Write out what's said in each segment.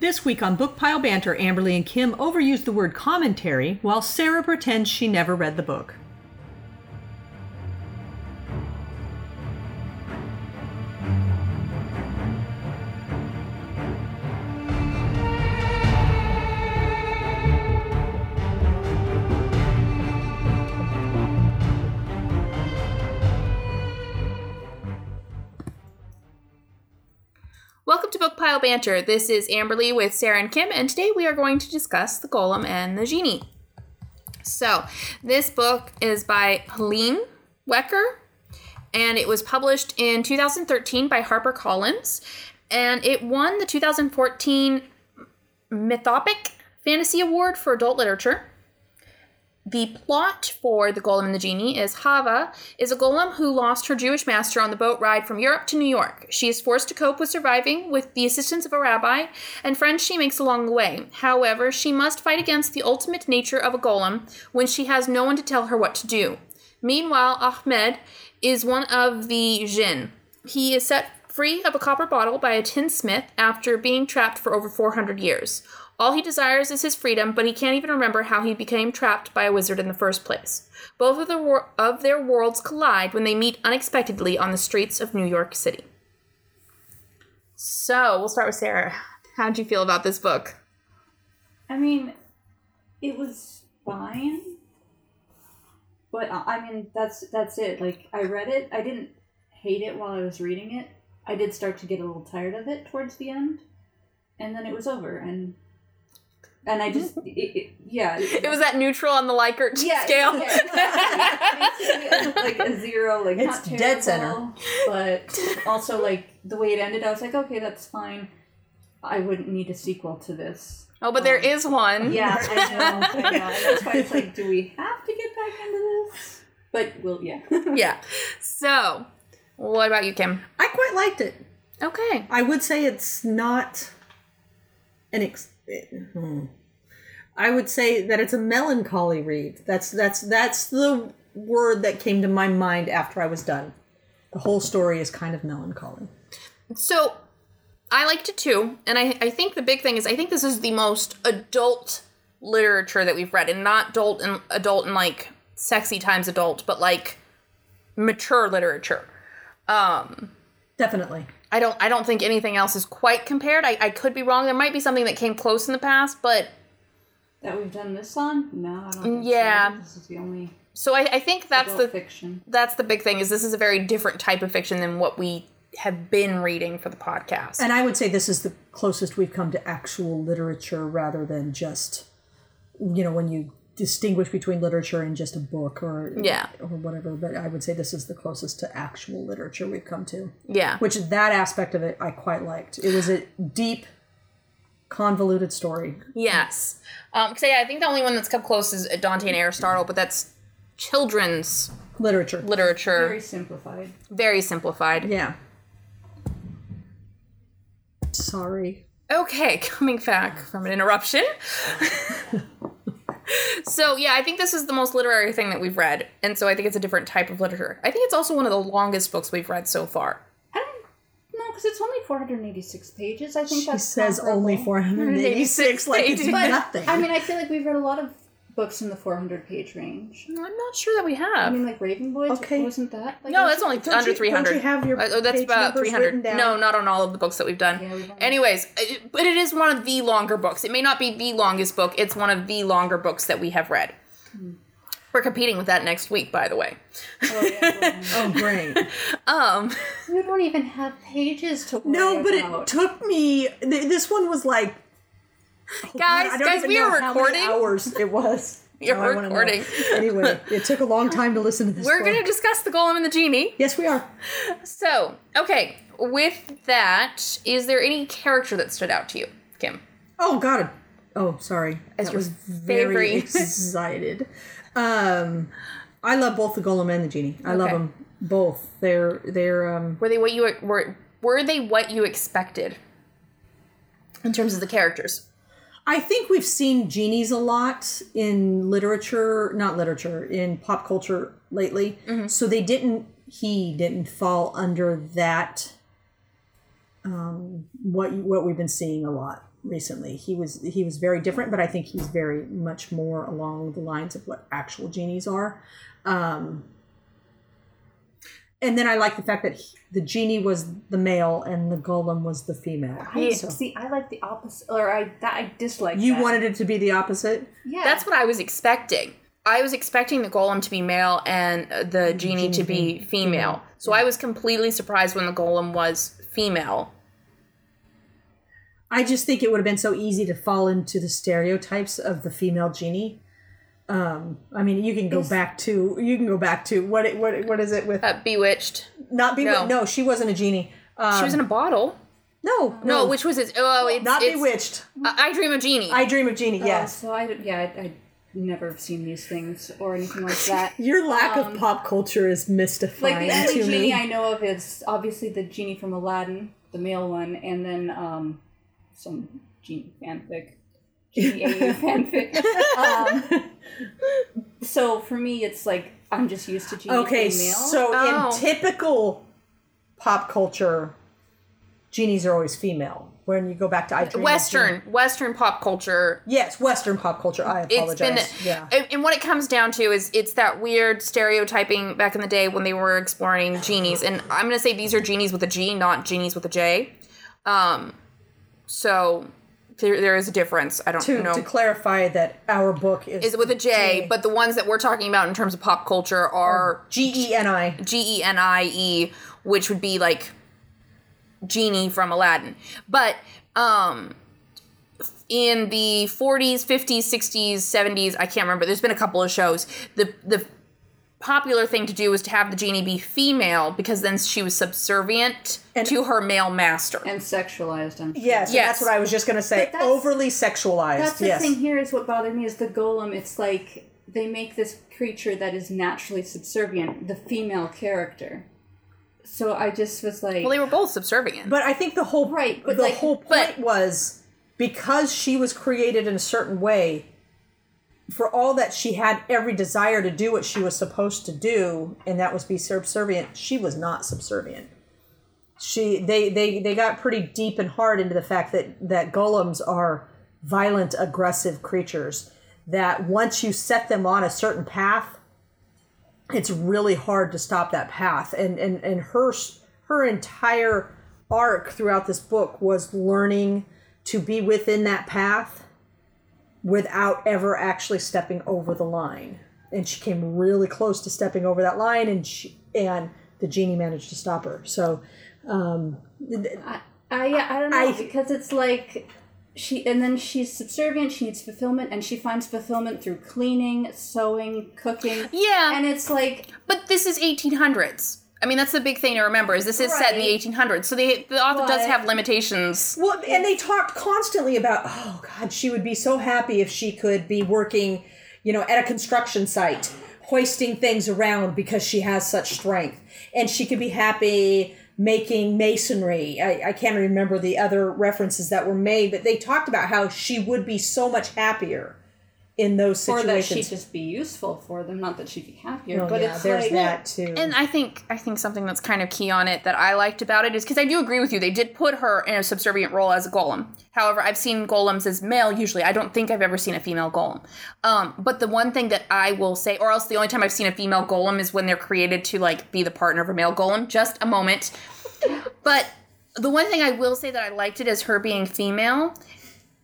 This week on Book Pile Banter, Amberly and Kim overuse the word commentary while Sarah pretends she never read the book. Banter. This is Amberly with Sarah and Kim, and today we are going to discuss The Golem and the Genie. So, this book is by Helene Wecker, and it was published in 2013 by HarperCollins, and it won the 2014 Mythopoeic Fantasy Award for Adult Literature. The plot for The Golem and the Genie is Chava is a golem who lost her Jewish master on the boat ride from Europe to New York. She is forced to cope with surviving with the assistance of a rabbi and friends she makes along the way. However, she must fight against the ultimate nature of a golem when she has no one to tell her what to do. Meanwhile, Ahmad is one of the jinn. He is set free of a copper bottle by a tinsmith after being trapped for over 400 years. All he desires is his freedom, but he can't even remember how he became trapped by a wizard in the first place. Both of, the wor- of their worlds collide when they meet unexpectedly on the streets of New York City. So, we'll start with Sarah. How'd you feel about this book? I mean, it was fine, but uh, I mean that's that's it. Like I read it, I didn't hate it while I was reading it. I did start to get a little tired of it towards the end, and then it was over, and and I just it, it, yeah. It was that neutral on the Likert yeah, scale. yeah, basically, like a zero, like It's not dead center, but also like the way it ended, I was like, okay, that's fine. I wouldn't need a sequel to this. oh, but there um, is one. Yeah, I know. I know. That's why it's like, do we have to get back into this? But well, yeah. Yeah. So, what about you, Kim? I quite liked it. Okay. I would say it's not an ex- hmm. I would say that it's a melancholy read. That's that's that's the word that came to my mind after I was done. The whole story is kind of melancholy. So I liked it too, and I, I think the big thing is I think this is the most adult literature that we've read, and not adult and adult and like sexy times adult, but like mature literature. Um, Definitely. I don't I don't think anything else is quite compared. I, I could be wrong. There might be something that came close in the past, but That we've done this on? No, I don't think Yeah. so. This is the only so I, I think that's the fiction. that's the big thing is this is a very different type of fiction than what we have been reading for the podcast. And I would say this is the closest we've come to actual literature rather than just, you know, when you distinguish between literature and just a book or Yeah. or whatever. But I would say this is the closest to actual literature we've come to. yeah. Which that aspect of it I quite liked. It was a deep, convoluted story. Yes. Um, so yeah, I think the only one that's come close is Dante and Aristotle, but that's children's Literature. literature, Very simplified. very simplified. Yeah. Sorry. Okay, coming back from an interruption. so yeah, I think this is the most literary thing that we've read, and so I think it's a different type of literature. I think it's also one of the longest books we've read so far. I don't know because it's only 486 pages. I think She that's says comparable. only 486 like it's nothing. I mean, I feel like we've read a lot of books in the 400 page range. I'm not sure that we have. I mean, like Raven Boys. Okay. Wasn't that? Like, no, that's only Don't under you- three hundred. don't you have your uh, oh, that's page about three hundred. down? No, not on all of the books that we've done. Yeah, we've only- Anyways, it- but it is one of the longer books. It may not be the longest book. It's one of the longer books that we have read. Hmm. We're competing with that next week, by the way. Oh, yeah, oh, great. Um, we don't even have pages to worry No, but about. it took me. Th- this one was like. Oh, Guys, God, guys, we are recording. hours it was. You're Now I wanna know. recording. Anyway, it took a long time to listen to this. we're going to discuss the Golem and the Genie. Yes, we are. So, okay, with that, is there any character that stood out to you, Kim? Oh God. Oh, sorry. As that was very excited. Um, I love both the Golem and the Genie. I love them both. They're they're um. Were they what you were? Were they what you expected in terms of the characters? I think we've seen genies a lot in literature, not literature, in pop culture lately. So they didn't. He didn't fall under that. Um, what what we've been seeing a lot. recently. He was he was very different, but I think he's very much more along the lines of what actual genies are. Um, and then I like the fact that he, the genie was the male and the golem was the female. I, So See, I like the opposite, or I that, I dislike. you that. wanted it to be the opposite. yeah. That's what I was expecting. I was expecting the golem to be male and uh, the genie to be genie female. So I was completely surprised when the golem was female. I just think it would have been so easy to fall into the stereotypes of the female genie. Um, I mean, you can go Is- back to you can go back to what it, what what is it with Uh, bewitched. not be no. no. she wasn't a genie. Um, She was in a bottle. no No, which was it? Oh, it's not it's, bewitched. I, I Dream of Jeannie. I dream of Jeannie. Oh, Yes, so I yeah I, I never have seen these things or anything like that. your lack Um, of pop culture is mystifying. like the only to genie me. I know of is obviously the genie from Aladdin, the male one, and then um, some genie fanfic, genie fanfic. Um, so for me, it's like I'm just used to genie okay, female. so Oh. in typical pop culture, genies are always female. When you go back to I dream of Western, Jeannie- Western pop culture. yes, Western pop culture. I It's apologize. been, yeah. and, and what it comes down to is it's that weird stereotyping back in the day when they were exploring genies. And I'm gonna say these are genies with a G, not genies with a J. Um, so there, there is a difference. I don't to, know. to clarify that our book is is with a J, G- but the ones that we're talking about in terms of pop culture are G E N I. G E N I E, which would be like Genie from Aladdin. But um in the 40s, 50s, 60s, 70s, I can't remember. There's been a couple of shows. The the popular thing to do was to have the genie be female because then she was subservient to her male master. and sexualized. I'm sure. Yes, and Yes. that's what I was just going to say. Overly sexualized. That's the yes. thing here is what bothered me is the golem. It's like they make this creature that is naturally subservient, the female character. So I just was like, well, they were both subservient. But I think the whole Right, but the like- whole but- point was because she was created in a certain way. For all that she had every desire to do what she was supposed to do, and that was be subservient, she was not subservient. She they they they got pretty deep and hard into the fact that that golems are violent, aggressive creatures. That once you set them on a certain path, it's really hard to stop that path and and and her her entire arc throughout this book was learning to be within that path without ever actually stepping over the line and she came really close to stepping over that line and she and the genie managed to stop her so um I, I, I don't know I- because it's like she and then she's subservient. She needs fulfillment, and she finds fulfillment through cleaning, sewing, cooking. Yeah. and it's like But this is 1800s. I mean, that's the big thing to remember is this is set in the 1800s. So they, the author does have limitations. Well, and they talked constantly about, oh God, she would be so happy if she could be working, you know, at a construction site, hoisting things around because she has such strength, and she could be happy making masonry. I, I can't remember the other references that were made, but they talked about how she would be so much happier in those or that she'd situations. just be useful for them. Not that she'd be happier, Oh, but yeah, it's there's like that too. And I think I think something that's kind of key on it that I liked about it is because I do agree with you. They did put her in a subservient role as a golem. However, I've seen golems as male usually. I don't think I've ever seen a female golem. Um, but the one thing that I will say, or else the only time I've seen a female golem is when they're created to like be the partner of a male golem. Just a moment. But the one thing I will say that I liked it as her being female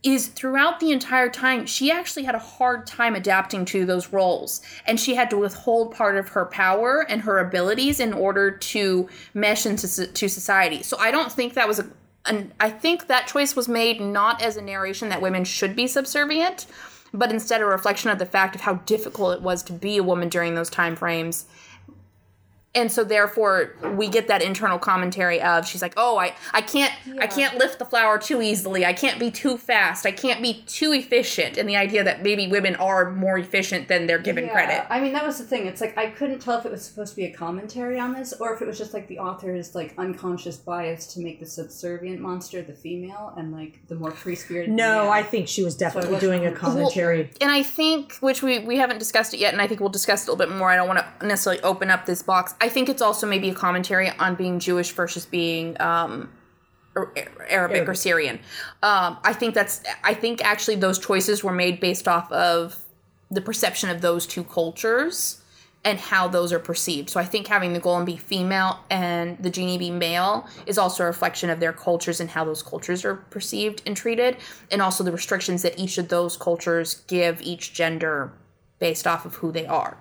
is throughout the entire time she actually had a hard time adapting to those roles. And she had to withhold part of her power and her abilities in order to mesh into to society. So i don't think that was a an, i think that choice was made not as a narration that women should be subservient but instead a reflection of the fact of how difficult it was to be a woman during those time frames and so therefore we get that internal commentary of she's like oh i i can't i can't lift the flower too easily. I can't be too fast. I can't be too efficient. And the idea that maybe women are more efficient than they're given Yeah, credit. I mean, that was the thing. It's like I couldn't tell if it was supposed to be a commentary on this or if it was just like the author's like unconscious bias to make the subservient monster the female and like the more free spirited. no, I think she was definitely wasn't doing a 100% commentary. and i think which we we haven't discussed it yet and i think we'll discuss it a little bit more. I don't want to necessarily open up this box. I think it's also maybe a commentary on being jewish versus being um Arabic, or Syrian. Um, I think that's I think actually those choices were made based off of the perception of those two cultures and how those are perceived. So I think having the golem be female and the genie be male is also a reflection of their cultures and how those cultures are perceived and treated, and also the restrictions that each of those cultures give each gender based off of who they are.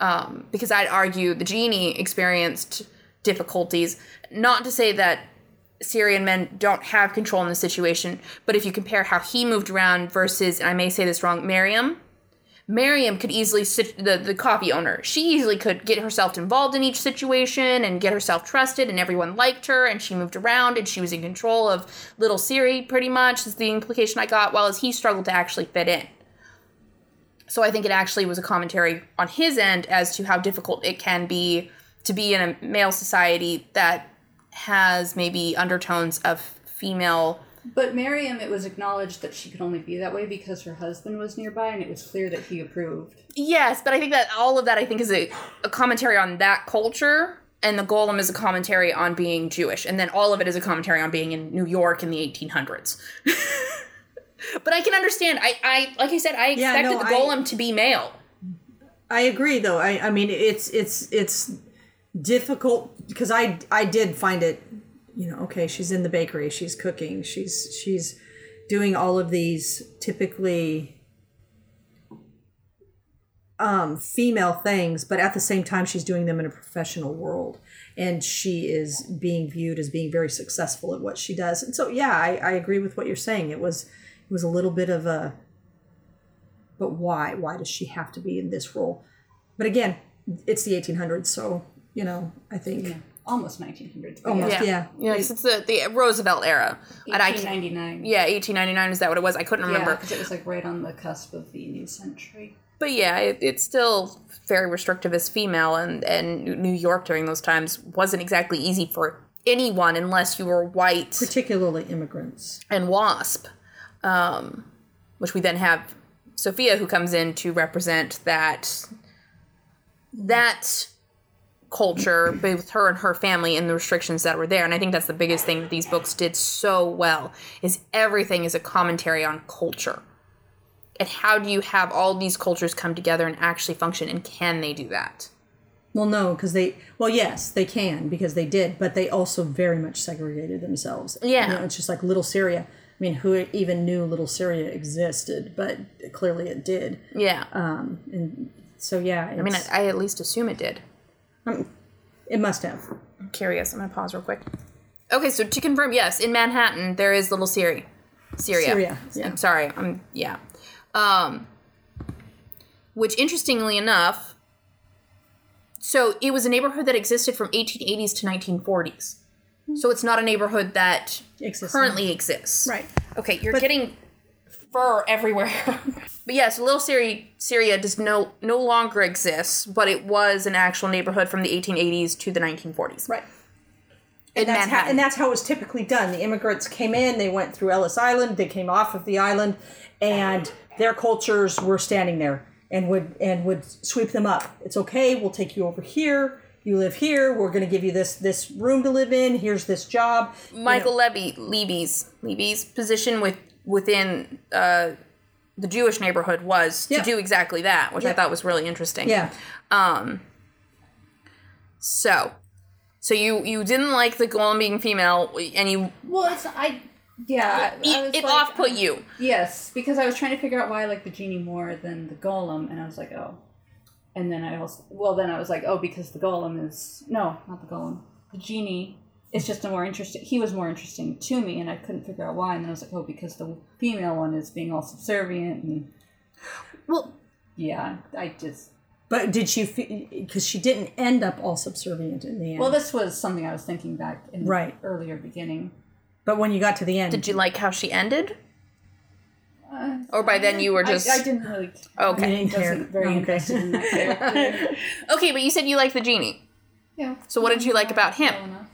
Um, because I'd argue the genie experienced difficulties, not to say that Syrian men don't have control in the situation, but if you compare how he moved around versus, and I may say this wrong, Miriam, Miriam could easily sit the the coffee owner. She easily could get herself involved in each situation and get herself trusted, and everyone liked her, and she moved around and she was in control of little Siri. Pretty much is the implication I got. While as he struggled to actually fit in. So I think it actually was a commentary on his end as to how difficult it can be to be in a male society that has maybe undertones of female But Miriam, it was acknowledged that she could only be that way because her husband was nearby, and it was clear that he approved. Yes, but I think that all of that I think is a, a commentary on that culture, and the golem is a commentary on being Jewish, and then all of it is a commentary on being in New York in the 1800s. but I can understand. I, I like I said, I Yeah, expected no, the I- golem to be male. I agree, though. I, I mean, it's it's it's difficult because I I did find it. You know, okay, she's in the bakery, she's cooking, she's she's doing all of these typically um, female things, but at the same time, she's doing them in a professional world, and she is being viewed as being very successful at what she does. And so, yeah, I, I agree with what you're saying. It was it was a little bit of a but why? Why does she have to be in this role? But again, it's the 1800s, so you know, I think Almost 1900s. but almost yeah. yeah. Yeah, 'cause it's the, the Roosevelt era. And I 1899. yeah, 1899 is that what it was? I couldn't remember. because it was like right on the cusp of the new century. But yeah, it, it's still very restrictive as female, and, and New York during those times wasn't exactly easy for anyone unless you were white particularly immigrants. and WASP, um, which we then have Sophia who comes in to represent that that culture both her and her family and the restrictions that were there and i think that's the biggest thing that these books did so well is everything is a commentary on culture and how do you have all these cultures come together and actually function and can they do that Well, no, because they well, yes, they can because they did, but they also very much segregated themselves. Yeah. you know, it's just like Little Syria. I mean, who even knew Little Syria existed? But clearly, it did. yeah Um, and so yeah, i mean I, I at least assume it did it must have. I'm curious. I'm gonna pause real quick. Okay, so to confirm, yes, in Manhattan there is Little Syria. Syria. Syria, yeah. I'm sorry. I'm yeah. Um, which interestingly enough, so it was a neighborhood that existed from 1880s to 1940s. So it's not a neighborhood that Exists currently exists. Right. Okay, you're getting fur everywhere. but yes, Little Syria, Syria does no no longer exists, but it was an actual neighborhood from the 1880s to the 1940s. Right. In and that's how, and that's how it was typically done. The immigrants came in, they went through Ellis Island, they came off of the island, and their cultures were standing there and would and would sweep them up. It's okay, we'll take you over here. You live here. We're going to give you this this room to live in. Here's this job. Michael Levy Levy's Levy's position with within uh, the Jewish neighborhood was Yeah. to do exactly that, which I thought was really interesting. Yeah. Um. So, so you you didn't like the golem being female, and you Well, it's I. Yeah, it, it like, off put you. Yes, because I was trying to figure out why I like the genie more than the golem, and I was like, oh. And then I also, well, then I was like, oh, because the golem is no, not the golem, the genie is just a more interesting. He was more interesting to me, and I couldn't figure out why. And then I was like, oh, because the female one is being all subservient, and Well, yeah, I just. But did she? Because she didn't end up all subservient in the end. Well, this was something I was thinking back in the Right. earlier beginning. but when you got to the end, did you like how she ended? Uh, Or by then you were just I, I didn't really. okay. Didn't care. Very Okay. invested in that character. Okay, but you said you liked the genie, yeah. So what did you like about him? Well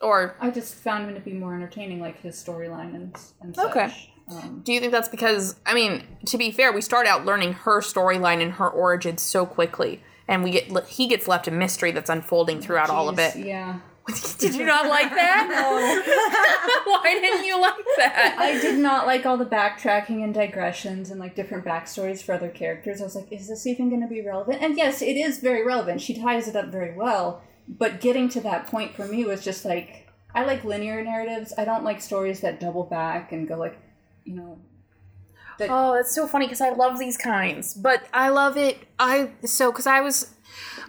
or I just found him to be more entertaining, like his storyline and and such. Okay. Um, do you think that's because I mean, to be fair, we start out learning her storyline and her origins so quickly, and we get he gets left a mystery that's unfolding throughout all of it. Yeah. Did you not like that? No. Why didn't you like that? I did not like all the backtracking and digressions and like different backstories for other characters. I was like, is this even going to be relevant? And yes, it is very relevant. She ties it up very well. But getting to that point for me was just like, I like linear narratives. I don't like stories that double back and go like, you know, that Oh, that's so funny because I love these kinds, but I love it. I so because I was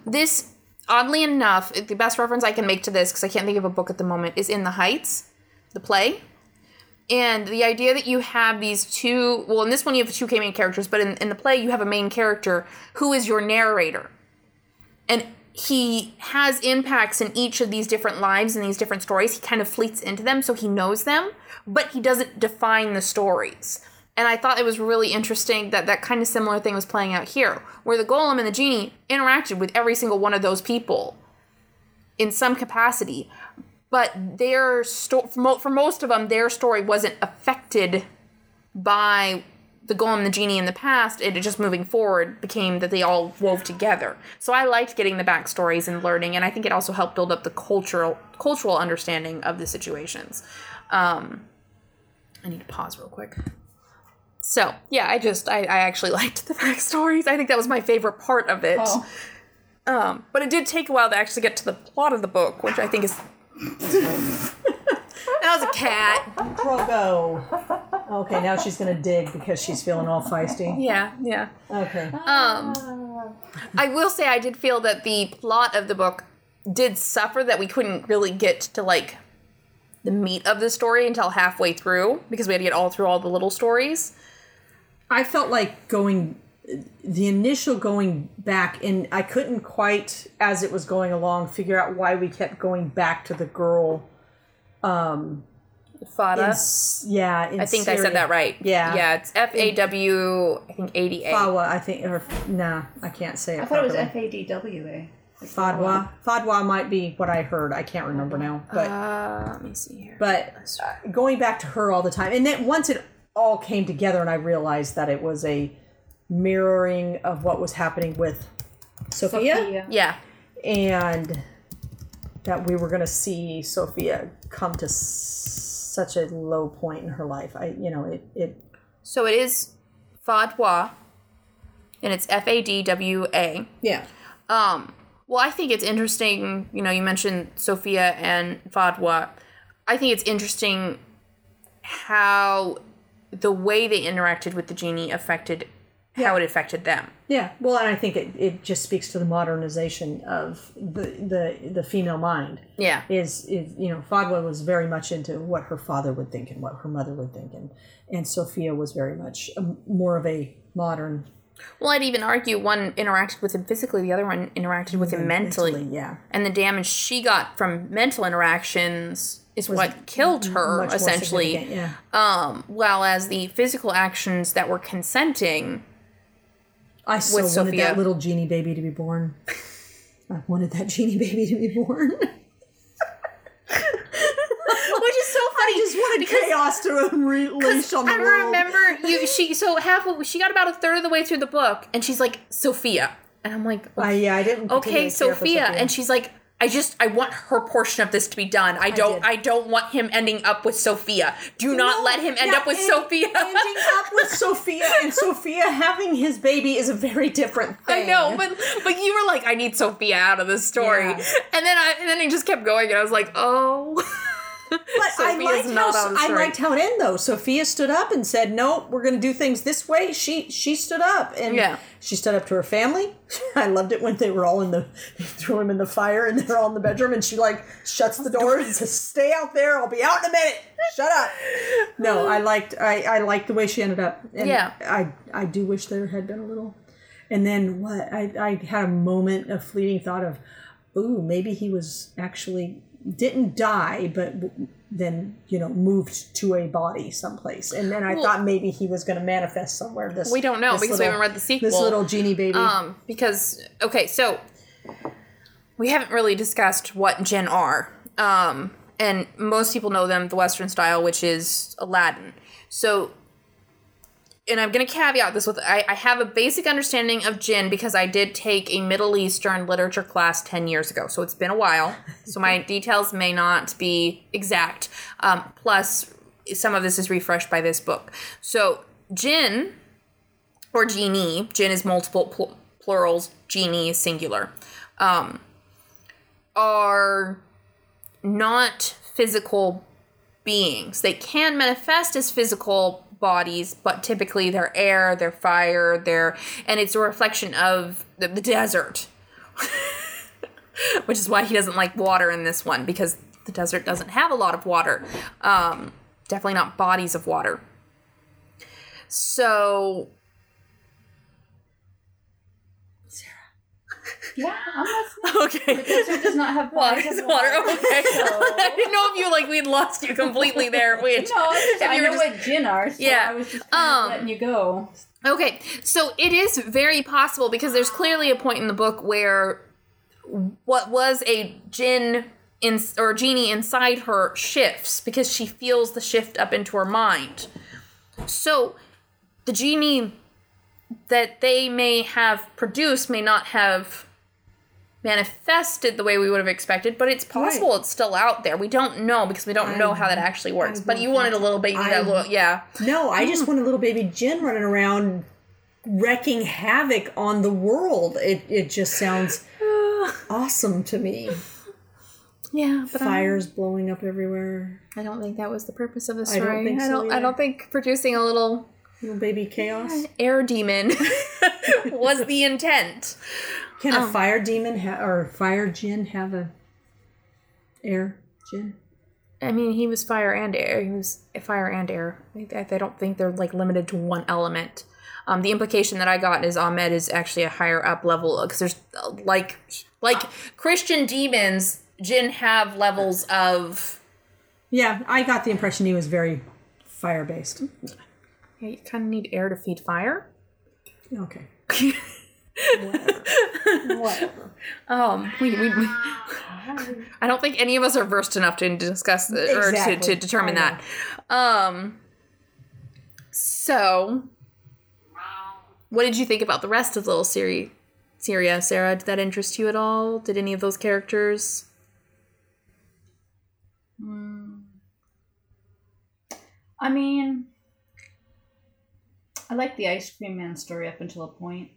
this oddly enough the best reference I can make to this because I can't think of a book at the moment is In the Heights, the play, and the idea that you have these two. Well, in this one you have two main characters, but in in the play you have a main character who is your narrator, and he has impacts in each of these different lives and these different stories. He kind of fleets into them, so he knows them, but he doesn't define the stories. And I thought it was really interesting that that kind of similar thing was playing out here, where the golem and the genie interacted with every single one of those people in some capacity, but their sto- for, most of them, their story wasn't affected by the golem and the genie in the past. It just moving forward became that they all wove together. So I liked getting the backstories and learning, and I think it also helped build up the cultural cultural understanding of the situations. Um, I need to pause real quick. So yeah, I just I, I actually liked the backstories. I think that was my favorite part of it. Oh. Um, but it did take a while to actually get to the plot of the book, which I think is. that was a cat. Drogo. Okay, now she's gonna dig because she's feeling all feisty. Yeah, yeah. Okay. Um, I will say I did feel that the plot of the book did suffer that we couldn't really get to like the meat of the story until halfway through because we had to get all through all the little stories. I felt like going the initial going back and I couldn't quite as it was going along figure out why we kept going back to the girl in Fada. S- yeah in I think I said that right. Yeah. Yeah, it's F A W I think eighty A. Fawa I think or nah I can't say it I thought it was properly. F A D W A. Fadwa Fadwa might be what I heard I can't remember now but Uh, let me see here. but going back to her all the time and then once it all came together and i realized that it was a mirroring of what was happening with sophia, Sophia. yeah. and that we were going to see sophia come to s- such a low point in her life i you know it it So it is Fadwa, and it's F A D W A. yeah Um, well, I think it's interesting. You know, you mentioned Sophia and Fadwa. I think it's interesting how the way they interacted with the genie affected how it affected them. yeah well and i think it, it just speaks to the modernization of the the the female mind Yeah. is, is you know Fadwa was very much into what her father would think and what her mother would think and and Sophia was very much a, more of a modern Well, I'd even argue one interacted with him physically, the other one interacted with him mentally. yeah And the damage she got from mental interactions is what killed her, essentially. yeah Um, while as the physical actions that were consenting I so wanted Sophia. that little genie baby to be born I wanted that genie baby to be born which is so funny. I just wanted chaos to unleash on the I world remember you. She so half. She got about a third of the way through the book, and she's like Sophia, and I'm like, I, yeah I didn't okay, for Sophia, and she's like. I just I want her portion of this to be done. I don't did. I, don't want him ending up with Sophia. Do not No, let him end up with Sophia. ending up with Sophia and Sophia having his baby is a very different thing. I know, but but you were like, I need Sophia out of this story, Yeah. and then I and then it just kept going, and I was like, oh. But I liked, not how, I liked how it ended though. Sophia stood up and said, "No, we're going to do things this way." She she stood up and Yeah. she stood up to her family. I loved it when they were all in the they threw him in the fire and they're all in the bedroom and she like shuts the door and says, "Stay out there. I'll be out in a minute. Shut up." No, I liked I I liked the way she ended up. And Yeah. I I do wish there had been a little. And then what I I had a moment of fleeting thought of, ooh, maybe he was actually didn't die, but w- then you know moved to a body someplace. And then I Well- thought maybe he was going to manifest somewhere. This We don't know because we haven't read the sequel. This little genie baby. Um, because okay, so we haven't really discussed what Jinn are. Um, and most people know them the Western style, which is Aladdin. So and I'm going to caveat this with I, I have a basic understanding of jinn because I did take a Middle Eastern literature class 10 years ago. So it's been a while. So my details may not be exact. Um, plus, some of this is refreshed by this book. So, jinn or genie, jinn is multiple pl- plurals, genie is singular, um, are not physical beings. They can manifest as physical bodies, but typically they're air, they're fire, they're and it's a reflection of the, the desert. Which is why he doesn't like water in this one because the desert doesn't have a lot of water. Um, definitely not bodies of water. So Yeah, I'm listening. okay. The desert does not have Water bodies is of water. water, Okay. so- I didn't know if you like we'd lost you completely there. Which No, just, I know just- what jinn are, so Yeah, I was just um, letting you go. Okay, so it is very possible because there's clearly a point in the book where what was a jinn in or genie inside her shifts because she feels the shift up into her mind. So the genie that they may have produced may not have manifested the way we would have expected, but it's possible Right. it's still out there. We don't know because we don't know how that actually works. I But you wanted a little baby I- that little yeah. No, I just want a little baby jinn running around wrecking havoc on the world. It it just sounds awesome to me. Yeah, but I- Fires blowing up everywhere. I don't think that was the purpose of the I don't story. think I so don't. I don't think producing a little Little baby chaos. air demon was the intent. Can Um, a fire demon ha- or fire jinn have a air jinn? I mean, he was fire and air. He was fire and air. I, I don't think they're like limited to one element. Um, the implication that I got is Ahmad is actually a higher up level because there's like like Christian demons. Jinn have levels of. Yeah, I got the impression he was very fire based. Yeah, you kind of need air to feed fire. Okay. Whatever. Whatever. Um, we, we, we- I don't think any of us are versed enough to discuss the, or to, Exactly. to determine that. Um, so, what did you think about the rest of Little Siri, Syria, Sarah? Did that interest you at all? Did any of those characters? I mean, I like the ice cream man story up until a point.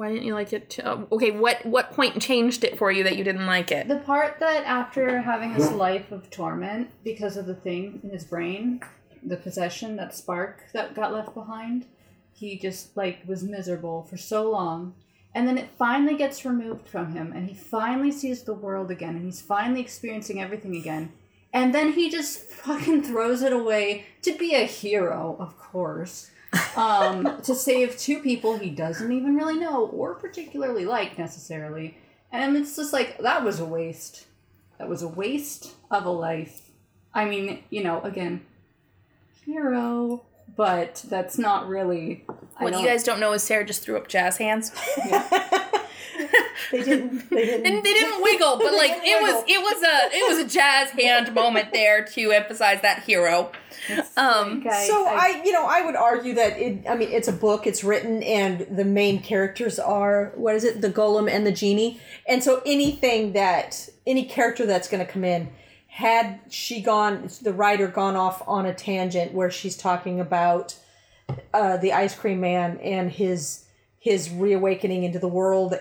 Why didn't you like it? To, oh, okay, what what point changed it for you that you didn't like it? The part that after having this life of torment because of the thing in his brain, the possession, that spark that got left behind, he just like was miserable for so long. And then it finally gets removed from him and he finally sees the world again and he's finally experiencing everything again. And then he just fucking throws it away to be a hero, of course. Um, to save two people he doesn't even really know or particularly like necessarily. And it's just like, that was a waste. That was a waste of a life. I mean, you know, again, hero, but that's not really. What you guys don't know is Sarah just threw up jazz hands. They didn't. They didn't. And they didn't wiggle, but like didn't it was it was a it was a jazz hand moment there to emphasize that hero. Um, Like, I- so I- I, you know, I would argue that it. I mean, it's a book. It's written, and the main characters are what is it? The golem and the genie. And so anything that any character that's going to come in, had she gone, the writer gone off on a tangent where she's talking about uh, the ice cream man and his his reawakening into the world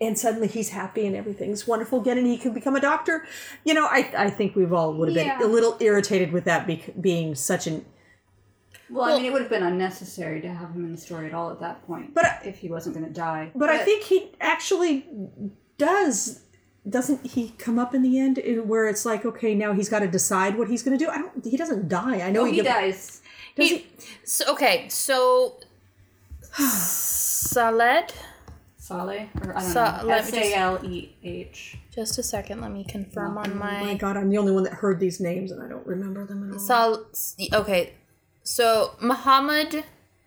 and suddenly he's happy and everything's wonderful again and he can become a doctor you know i, I think we've all would have been Yeah. a little irritated with that bec being such an well, I mean, it would have been unnecessary to have him in the story at all at that point. But if he wasn't going to die. but i think he actually does doesn't he come up in the end uh, where it's like okay now he's got to decide what he's going to do i don't he doesn't die i know Oh, he, he gets- dies. does he, so okay, so Saled. Saleh? Or I don't Sa- know. let me S just- A L E H. Just a second, let me confirm on my. oh my my god i'm the only one that heard these names and i don't remember them at all Sal. Okay, so Muhammad It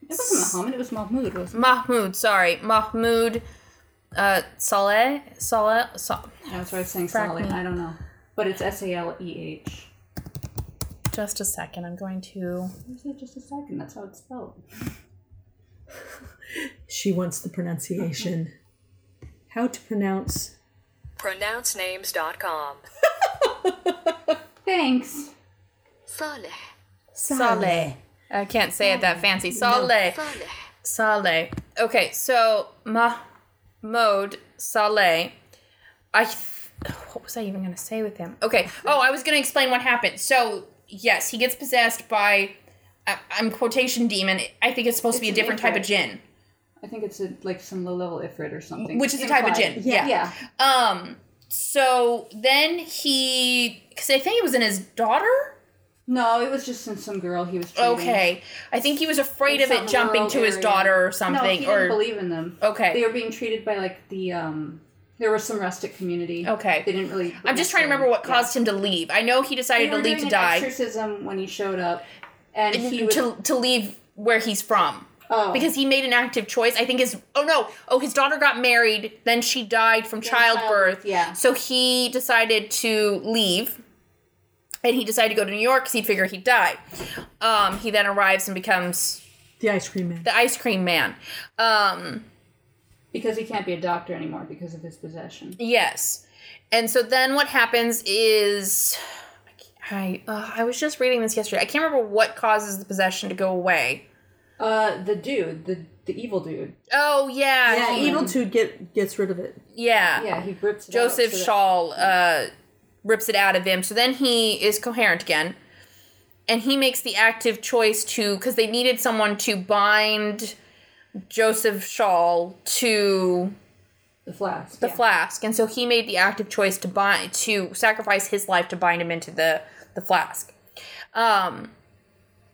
wasn't Muhammad, it was Mahmoud, wasn't it? Mahmoud. Sorry, Mahmoud. Uh, Saleh. Saleh. Sa- That's what I was saying, Frack Saleh. me. I don't know. But it's S A L E H. just a second. I'm going to. Is it just a second? That's how it's spelled. She wants the pronunciation. How to pronounce pronouncenames.com. Thanks. Saleh. Saleh. I can't say it that fancy. Saleh. Saleh. Saleh. Okay, so Mahmoud Saleh. I. th- What was I even going to say with him? Okay. Oh, I was going to explain what happened. So, yes, he gets possessed by. I- I'm quotation demon. I think it's supposed to be a It's different type of jinn, I think it's a, like some low level ifrit or something. which is a type of Implied. jinn. Yeah. Yeah. Yeah. Um. So then he, because I think it was in his daughter. No, it was just in some girl he was treating. Okay. I think he was afraid of it jumping to his daughter or No, something. he or didn't believe in them. okay. They were being treated by like the um. There was some rustic community. Okay. They didn't really. I'm just trying to remember what Yeah. caused him to leave. I know he decided to leave to die. Exorcism when he showed up, and he was to, to leave where he's from. oh, Because he made an active choice. I think his oh no, oh his daughter got married, then she died from childbirth. childbirth, yeah. So he decided to leave. And he decided to go to New York because he figured he'd die. Um, he then arrives and becomes the ice cream man. the ice cream man. Um, because he can't be a doctor anymore because of his possession. Yes. And so then what happens is I uh, I was just reading this yesterday. I can't remember what causes the possession to go away. Uh, the dude, the the evil dude. Oh yeah. Yeah, he- Evil Dude get gets rid of it. yeah. Yeah, he rips it Joseph out so that- Shaw uh, rips it out of him. So then he is coherent again. And he makes the active choice to because they needed someone to bind Joseph Shaw to the flask. the yeah. flask, and so he made the active choice to bind to sacrifice his life to bind him into the the flask. Um,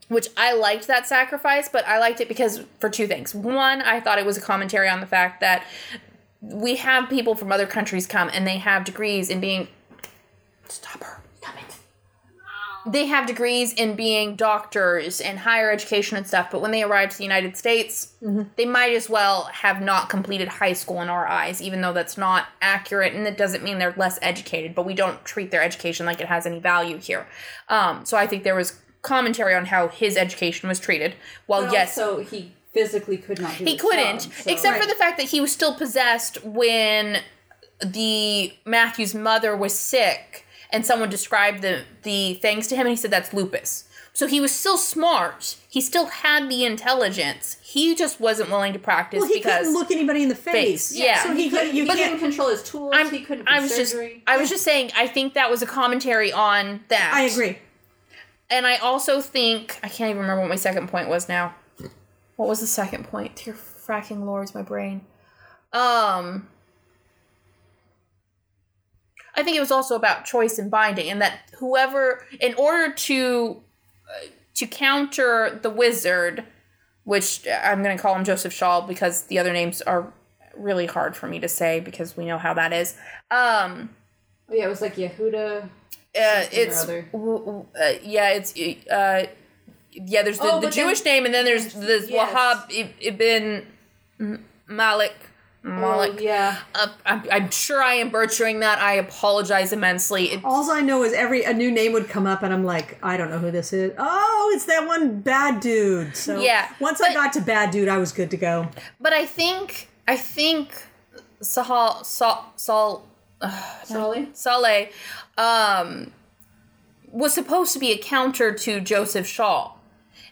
which I liked that sacrifice, but I liked it because for two things. One, I thought it was a commentary on the fact that we have people from other countries come and they have degrees in being. Stop her. They have degrees in being doctors and higher education and stuff, but when they arrive to the United States, they might as well have not completed high school in our eyes, even though that's not accurate and it doesn't mean they're less educated, but we don't treat their education like it has any value here. Um, so I think there was commentary on how his education was treated. While, But yes, so he physically could not do he couldn't, job, so- except for the fact that he was still possessed when the Matthew's mother was sick, and someone described the the things to him, and he said that's lupus. So he was still smart. He still had the intelligence. He just wasn't willing to practice Well, he couldn't look anybody in the face. Face, yeah. So he, he, could, couldn't, you couldn't control his tools. I'm, he couldn't. I was just. I was just saying I think that was a commentary on that. I agree. And I also think I can't even remember what my second point was now. What was the second point? Dear fracking lords, my brain. Um I think it was also about choice and binding and that whoever in order to uh, to counter the wizard, which I'm going to call him Joseph Shaw because the other names are really hard for me to say because we know how that is. Um Oh, yeah, it was like Yehuda. uh, it's other. w- w- uh, yeah, it's uh, yeah. There's the, Oh, the but then- Jewish name, and then there's the Yes. Wahab Ibn Malik. Malik. Oh, yeah. Uh, I'm, I'm sure I am butchering that. I apologize immensely. It, All I know is every a new name would come up, and I'm like, I don't know who this is. Oh, it's that one bad dude. So Yeah, once I got to bad dude, I was good to go. but I think I think Sahal Sal Sal Solly. Saleh um, was supposed to be a counter to Joseph Shaw.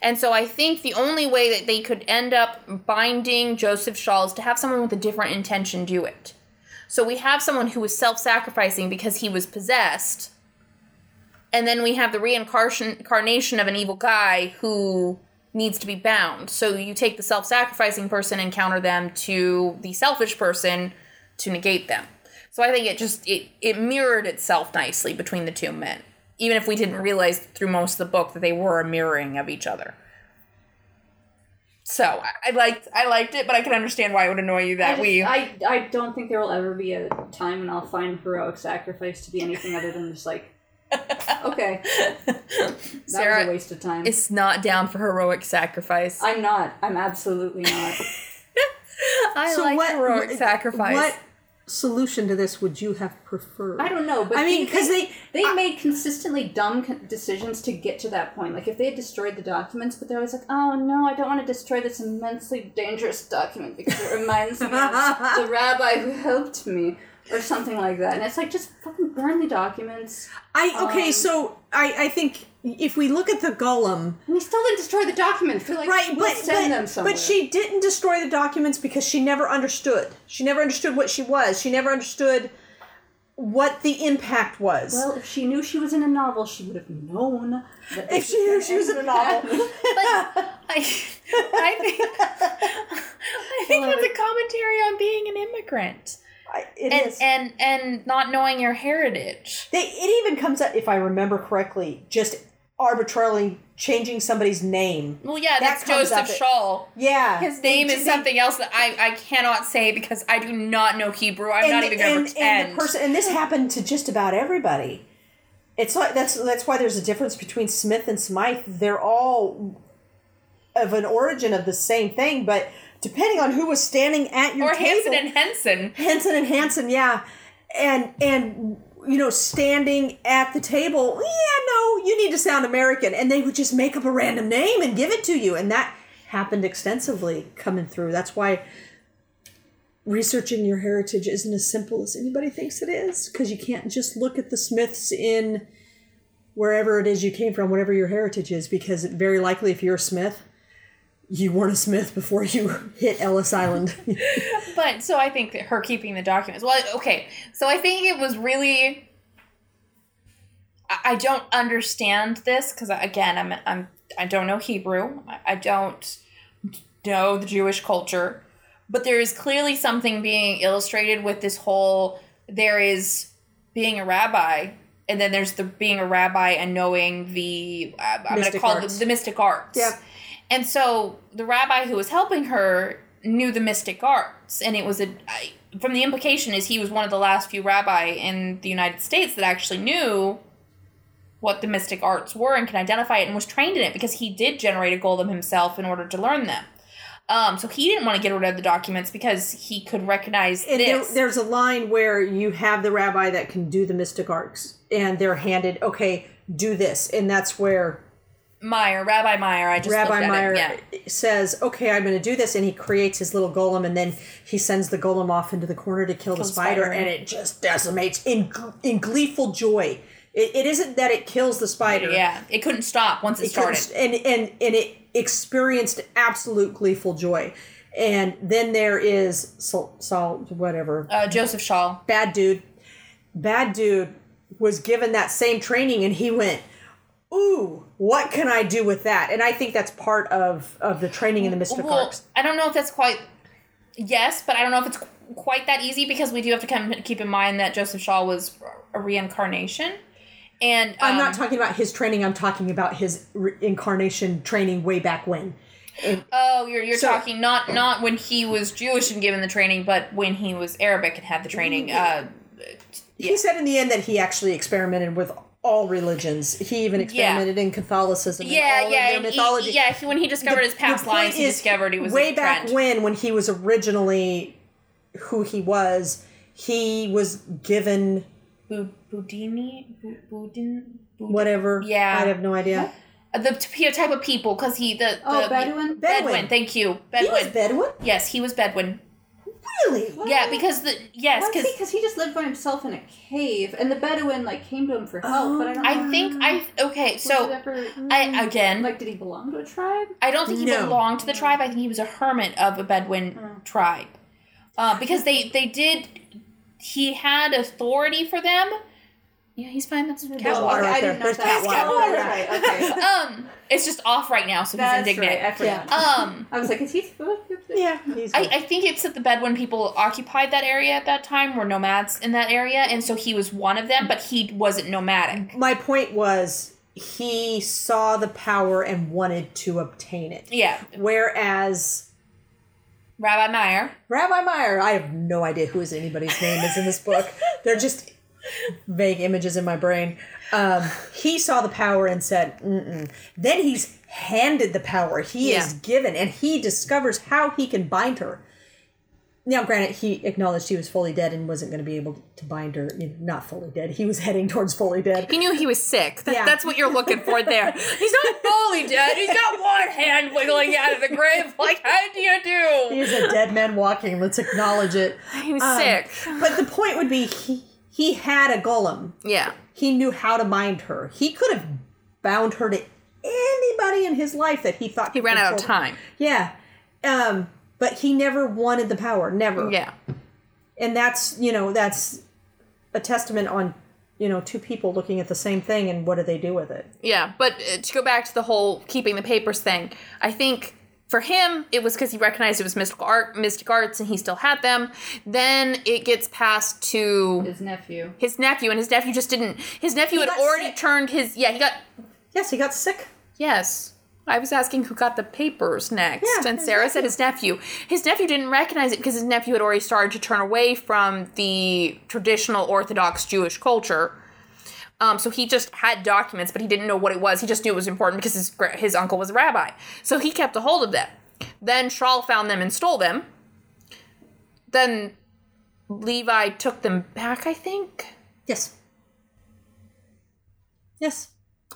And so I think the only way that they could end up binding Joseph Shaw is to have someone with a different intention do it. So we have someone who was self sacrificing because he was possessed. And then we have the reincarnation of an evil guy who needs to be bound. So you take the self sacrificing person and counter them to the selfish person to negate them. So I think it just it it mirrored itself nicely between the two men, even if we didn't realize through most of the book that they were a mirroring of each other. So I, I liked I liked it, but I can understand why it would annoy you I, that just- we. I, I don't think there will ever be a time when I'll find heroic sacrifice to be anything other than just like, okay, that was a waste of time. is not down for heroic sacrifice. I, I'm not. I'm absolutely not. I like So what- heroic what- sacrifice. What solution to this would you have preferred? I don't know, but I mean, they- because they, They made consistently dumb decisions to get to that point. Like if they had destroyed the documents, but they're always like, "Oh no, I don't want to destroy this immensely dangerous document because it reminds me of the rabbi who helped me." Or something like that, and it's like just fucking burn the documents. I okay. Um, so I I think if we look at the golem, we still didn't destroy the documents. Like, right? we'll But send them but, somewhere. but she didn't destroy the documents because she never understood. She never understood what she was. She never understood what the impact was. Well, if she knew she was in a novel, she would have known. That if she knew she was in a novel. I, I think I think that's a commentary on being an immigrant I- it and is. and and not knowing your heritage. They, it even comes up, if I remember correctly, just arbitrarily changing somebody's name. Well, yeah, That that's Joseph up- Shaw. Yeah. His name They- is they- something else that I, I cannot say because I do not know Hebrew. I'm not even going to pretend. And the person, and this happened to just about everybody. It's like that's that's why there's a difference between Smith and Smythe. They're all of an origin of the same thing, but depending on who was standing at your or table, Hanson and Henson. Henson and Hanson, yeah, and and you know standing at the table, yeah, no, you need to sound American, and they would just make up a random name and give it to you, and that happened extensively coming through. That's why researching your heritage isn't as simple as anybody thinks it is, because you can't just look at the Smiths in wherever it is you came from, whatever your heritage is, because very likely if you're a Smith. You weren't a Smith before you hit Ellis Island. But so I think that her keeping the documents. Well, okay. So I think it was really. I don't understand this because again, I'm I'm I don't know Hebrew. I- don't know the Jewish culture, but there is clearly something being illustrated with this whole. There is being a rabbi, and then there's the being a rabbi and knowing the. Uh, I'm going to call arts. it the mystic arts. Yep. And so the rabbi who was helping her knew the mystic arts, and it was a. I, from the implication is he was one of the last few rabbi in the United States that actually knew what the mystic arts were and can identify it and was trained in it because he did generate a golem himself in order to learn them. Um, so he didn't want to get rid of the documents because he could recognize And there, there's a line where you have the rabbi that can do the mystic arts, and they're handed, okay, do this, and that's where Meyer, Rabbi Meyer, I just Rabbi Meyer. Yeah. says, okay, I'm going to do this, and he creates his little golem, and then he sends the golem off into the corner to kill, the the spider, spider. and it just decimates in in gleeful joy. It, it isn't that it kills the spider, Yeah, it couldn't stop once it, It started. and and and it experienced absolute gleeful joy. And then there is Saul, Saul whatever, Uh, Joseph Shaw. bad dude bad dude was given that same training and he went ooh what can i do with that and i think that's part of of the training in the mystic Well, I don't know if that's quite yes, but I don't know if it's quite that easy because we do have to come keep in mind that Joseph Shaw was a reincarnation, and i'm um, not talking about his training i'm talking about his re- incarnation training way back when And- Oh, you're you're So- talking not not when he was Jewish and given the training, but when he was Arabic and had the training. Uh, he said in the end that he actually experimented with all religions he even experimented in catholicism yeah, all of yeah, their and he- mythology yeah. He, when he discovered his past The lives, he discovered he was way a back trend. when when he was originally who he was he was given Budini, Budin, whatever Yeah. i have no idea Uh, the type of people because he the, the Oh, Bedouin? Bedouin. Bedouin. Thank you, he was Bedouin. bedouin yes, he was Bedouin. Really Yeah, because the yes, because because he just lived by himself in a cave, and the Bedouin like came to him for help. but I don't. I think I okay. was So ever, I again, like, did he belong to a tribe? I don't think he No. belonged to the tribe. I think he was a hermit of a Bedouin tribe, uh, because they they did. He had authority for them. Yeah, he's fine. That's cat water water. right I there. didn't know There's that. cat water. Right. right. Okay. Um, it's just off right now, so he's indignant. right. I forgot. Um, I was like, is he supposed yeah he's I, I think it's that the Bedouin people occupied that area at that time, were nomads in that area, and so he was one of them, but he wasn't nomadic. my point was he saw the power and wanted to obtain it Yeah, whereas Rabbi Meyer. rabbi meyer i have no idea who is anybody's name is in this book they're just vague images in my brain um, he saw the power and said Mm-mm. then he's handed the power he is given and he discovers how he can bind her now, granted, he acknowledged he was fully dead and wasn't going to be able to bind her. You know, not fully dead. He was heading towards fully dead. He knew he was sick. That- Yeah. That's what you're looking for there. He's not fully dead. He's got one hand wiggling out of the grave. Like, how do you do? He's a dead man walking. Let's acknowledge it. He was Um, sick. But the point would be, he he had a golem. Yeah. He knew how to bind her. He could have bound her to anybody in his life that he thought He ran out of time. Yeah, um, but he never wanted the power. Never. Yeah. and that's you know that's a testament on you know two people looking at the same thing and what do they do with it Yeah. But uh, to go back to the whole keeping the papers thing, I think for him it was because he recognized it was mystical art, mystic arts, and he still had them. Then it gets passed to His nephew. his nephew, and his nephew just didn't. His nephew had already sick. turned his. Yeah, he got. yes he got sick Yes. I was asking who got the papers next, Yeah, and his Sarah said his nephew. His nephew didn't recognize it because his nephew had already started to turn away from the traditional Orthodox Jewish culture. Um, so he just had documents, but he didn't know what it was. He just knew it was important because his his uncle was a rabbi. So he kept a hold of them. Then Shaul found them and stole them. Then Levy took them back. I think. yes yes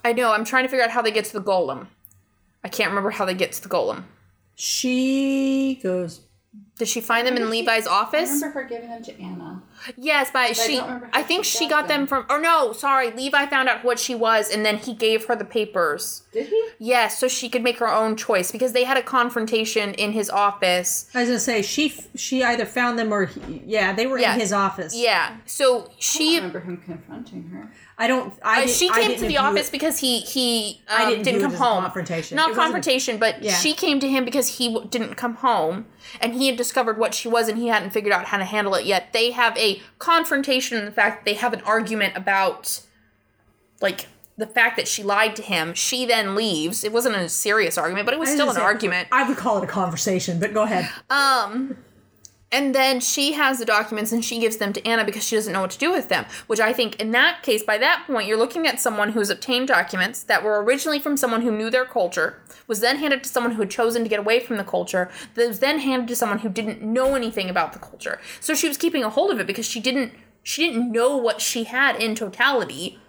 I know. I'm trying to figure out how they get to the golem. I can't remember how they get to the golem. she goes Did she find them in Levy's I office? remember her giving them to Anna. Yes, but she. don't remember how I think she she got got them them. from. Or no, sorry. Levy found out what she was, and then he gave her the papers. Did he? Yes, so she could make her own choice because they had a confrontation in his office. i was gonna say she she either found them or he, yeah they were Yeah. in his office Yeah, so she I don't she. remember him confronting her. I don't i Uh, she came to the office it- because he he um, I didn't, didn't come home. confrontation. Not wasn't confrontation, but Yeah. she came to him because he w- didn't come home, and he had discovered what she was, and he hadn't figured out how to handle it yet. They have a confrontation in the fact that they have an argument about, like the fact that she lied to him. She then leaves. It wasn't a serious argument, but it was I still an say, argument. i would call it a conversation but go ahead Um, and then she has the documents and she gives them to Anna because she doesn't know what to do with them. Which I think, in that case, by that point, you're looking at someone who's obtained documents that were originally from someone who knew their culture, was then handed to someone who had chosen to get away from the culture, that was then handed to someone who didn't know anything about the culture. So she was keeping a hold of it because she didn't she didn't know what she had in totality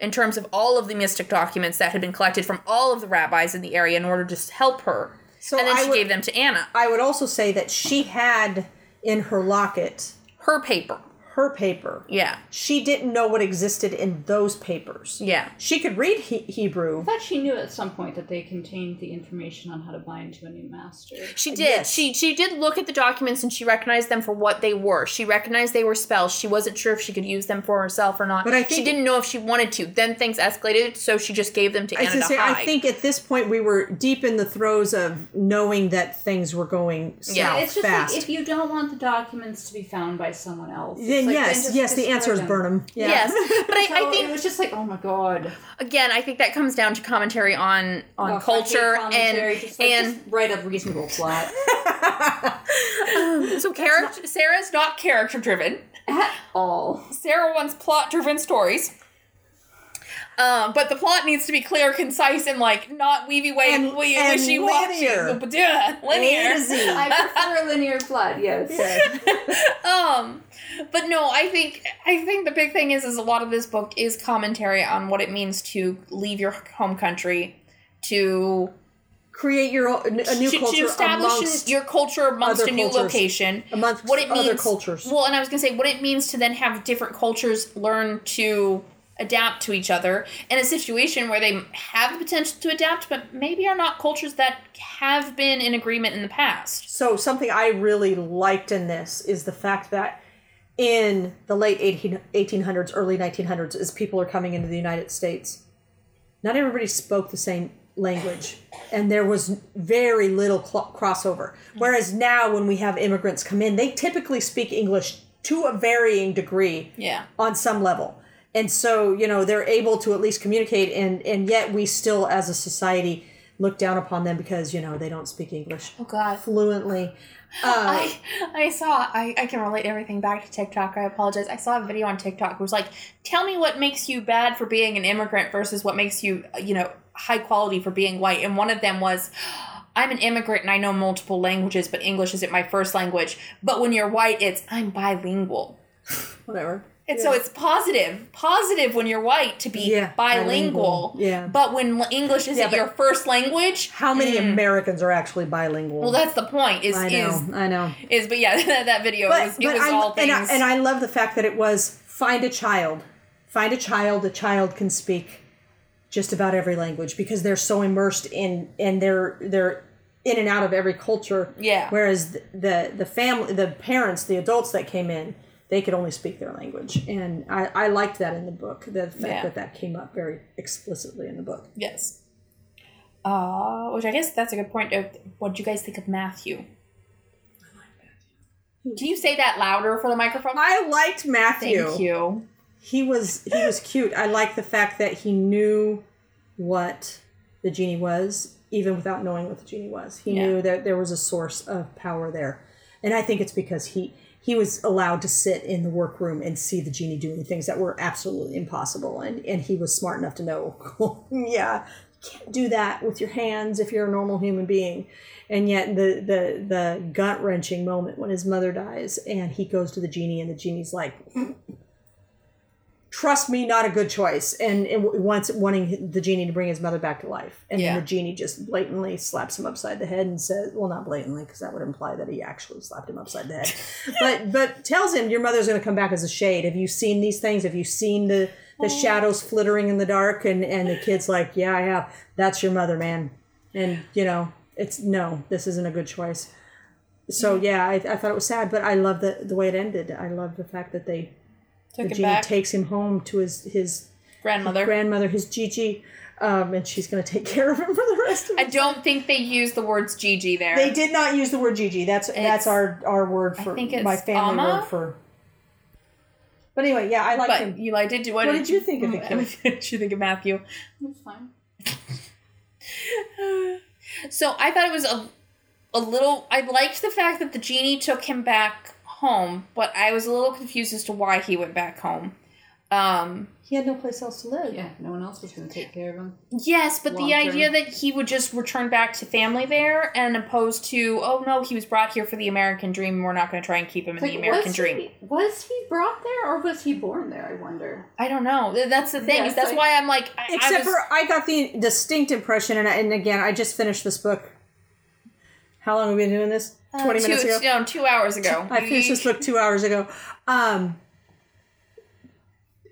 in terms of all of the mystic documents that had been collected from all of the rabbis in the area in order to help her. So and then I she would- gave them to Anna. i would also say that she had in her locket Her paper. Her paper Yeah. she didn't know what existed in those papers Yeah. she could read he- hebrew I thought she knew at some point that they contained the information on how to bind to a new master. She uh, did. Yes. She she did look at the documents and she recognized them for what they were. She recognized they were spells. She wasn't sure if she could use them for herself or not. But I she didn't know if she wanted to. Then things escalated, so she just gave them to I, Anna gonna say, hide. I think at this point we were deep in the throes of knowing that things were going south Yeah, it's just fast. like if you don't want the documents to be found by someone else. it's then like, yes, just yes, the answer is them. burn them. Yeah. Yes, but I, So I it was just like, oh my god. again, I think that comes down to commentary on on Oh, culture and just, like, and just write a reasonable plot um, so character. Sarah's not character driven. at all. Sarah wants plot driven stories. Um, but the plot needs to be clear, concise, and like not weavy way And- wishy and washy. linear. Yeah, linear. A to Z. I prefer a linear plot. Yes. um but no i think i think the big thing is is a lot of this book is commentary on what it means to leave your home country to Create your own, a new to, culture to establish your culture amongst other a new cultures. location amongst what it means other cultures. well and i was going to say what it means to then have different cultures learn to adapt to each other in a situation where they have the potential to adapt but maybe are not cultures that have been in agreement in the past So something I really liked in this is the fact that in the late 18, 1800s, early 1900s, as people are coming into the United States, not everybody spoke the same language, and there was very little cl- crossover. Mm-hmm. Whereas now, when we have immigrants come in, they typically speak English to a varying degree yeah on some level. And so, you know, they're able to at least communicate and and yet we still as a society look down upon them because, you know, they don't speak English oh god fluently. Uh, I, I saw I, I can relate everything back to TikTok. I apologize. I saw a video on TikTok. It was like, tell me what makes you bad for being an immigrant versus what makes you, you know, high quality for being white. And one of them was, I'm an immigrant and I know multiple languages, but English isn't my first language. But when you're white, it's I'm bilingual. Whatever. And so it's positive, positive when you're white to be Yeah, bilingual. bilingual, yeah. But when English isn't Yeah, your first language, How many mm, Americans are actually bilingual? Well, that's the point. Is I know. is I know. is but yeah, that, that video But, was it was I, all and. I, and I love the fact that it was find a child. Find a child. A child can speak just about every language because they're so immersed in and they're they're in and out of every culture. Yeah. Whereas the the, the family, the parents, the adults that came in, they could only speak their language, and I, I liked that in the book. The fact Yeah. that that came up very explicitly in the book. yes. Uh, which I guess that's a good point. Of what do you guys think of Matthew? I like Matthew. Can you say that louder for the microphone? I liked Matthew. Thank you. he was he was cute. I like the fact that he knew what the genie was, even without knowing what the genie was. He Yeah. knew that there was a source of power there, and I think it's because he he was allowed to sit in the workroom and see the genie doing things that were absolutely impossible, and and he was smart enough to know, yeah, you can't do that with your hands if you're a normal human being. And yet the the the gut wrenching moment when his mother dies and he goes to the genie and the genie's like trust me, not a good choice. And, and wants wanting the genie to bring his mother back to life, and Yeah. then the genie just blatantly slaps him upside the head and says, "Well, not blatantly, because that would imply that he actually slapped him upside the head." but but tells him, "Your mother's going to come back as a shade. Have you seen these things? Have you seen the the oh. shadows flittering in the dark?" And and the kid's like, "Yeah, I have. That's your mother, man." And you know, it's no, this isn't a good choice. So yeah, I, I thought it was sad, but I love the the way it ended. I love the fact that they Took the genie back. takes him home to his his Grandmother. grandmother, his Gigi, um, and she's going to take care of him for the rest of I don't think they use the words Gigi there. They did not use the word Gigi. That's that's our our word for think it's my family Amma? word for. But anyway, yeah, I like But him. you liked it. What, What did you think of the kid? What did you think of Matthew? That's fine. So I thought it was a, a little. I liked the fact that the genie took him back home, but I was a little confused as to why he went back home. Um, He had no place else to live. Yeah, no one else was going to take care of him. yes, but the Long term. idea that he would just return back to family there, and opposed to, oh no, he was brought here for the American dream, and we're not going to try and keep him in the American was dream. He, was he brought there or was he born there? I wonder. I don't know. That's the thing. Yeah, that's so- why I'm like, I, I Except was- for I got the distinct impression, and, I, and again, I just finished this book. How long have we been doing this? Uh, Twenty two, minutes ago. No, two hours ago. I finished this book two hours ago. Um,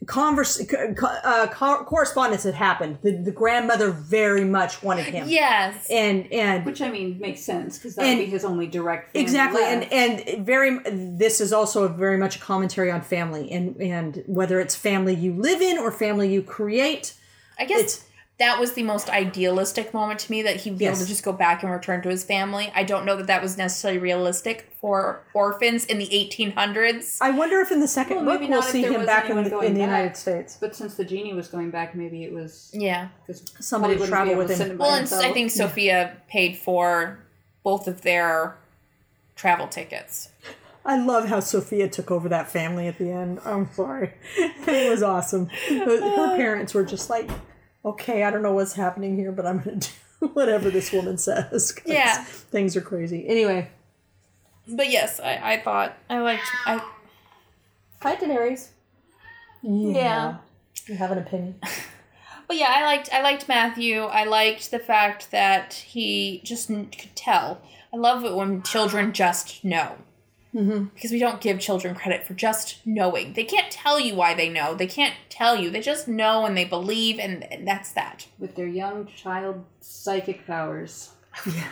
converse, co- co- uh, co- correspondence had happened. The, the grandmother very much wanted him. Yes. And and Which I mean makes sense because that And- would be his only direct. Family exactly left. and and very this is also very much a commentary on family and and whether it's family you live in or family you create. I guess It's- that was the most idealistic moment to me that he would be able to just go back and return to his family. I don't know that that was necessarily realistic for orphans in the 1800s. I wonder if in the second Well, book maybe we'll see him back in the, going in the back. United States. But since the genie was going back, maybe it was Yeah. because Somebody would travel with him. Well, and I think Sophia paid for both of their travel tickets. I love how Sophia took over that family at the end. I'm sorry. It was awesome. Her her parents were just like, okay, I don't know what's happening here, but I'm going to do whatever this woman says. Yeah. Things are crazy. Anyway. But yes, I, I thought I liked I Hi, Daenerys. Yeah. You have an opinion. But yeah, I liked I liked Matthew. I liked the fact that he just could tell. I love it when children just know. Mm-hmm. Because we don't give children credit for just knowing. They can't tell you why they know. They can't tell you. They just know and they believe, and, and that's that. with their young child psychic powers. Yeah.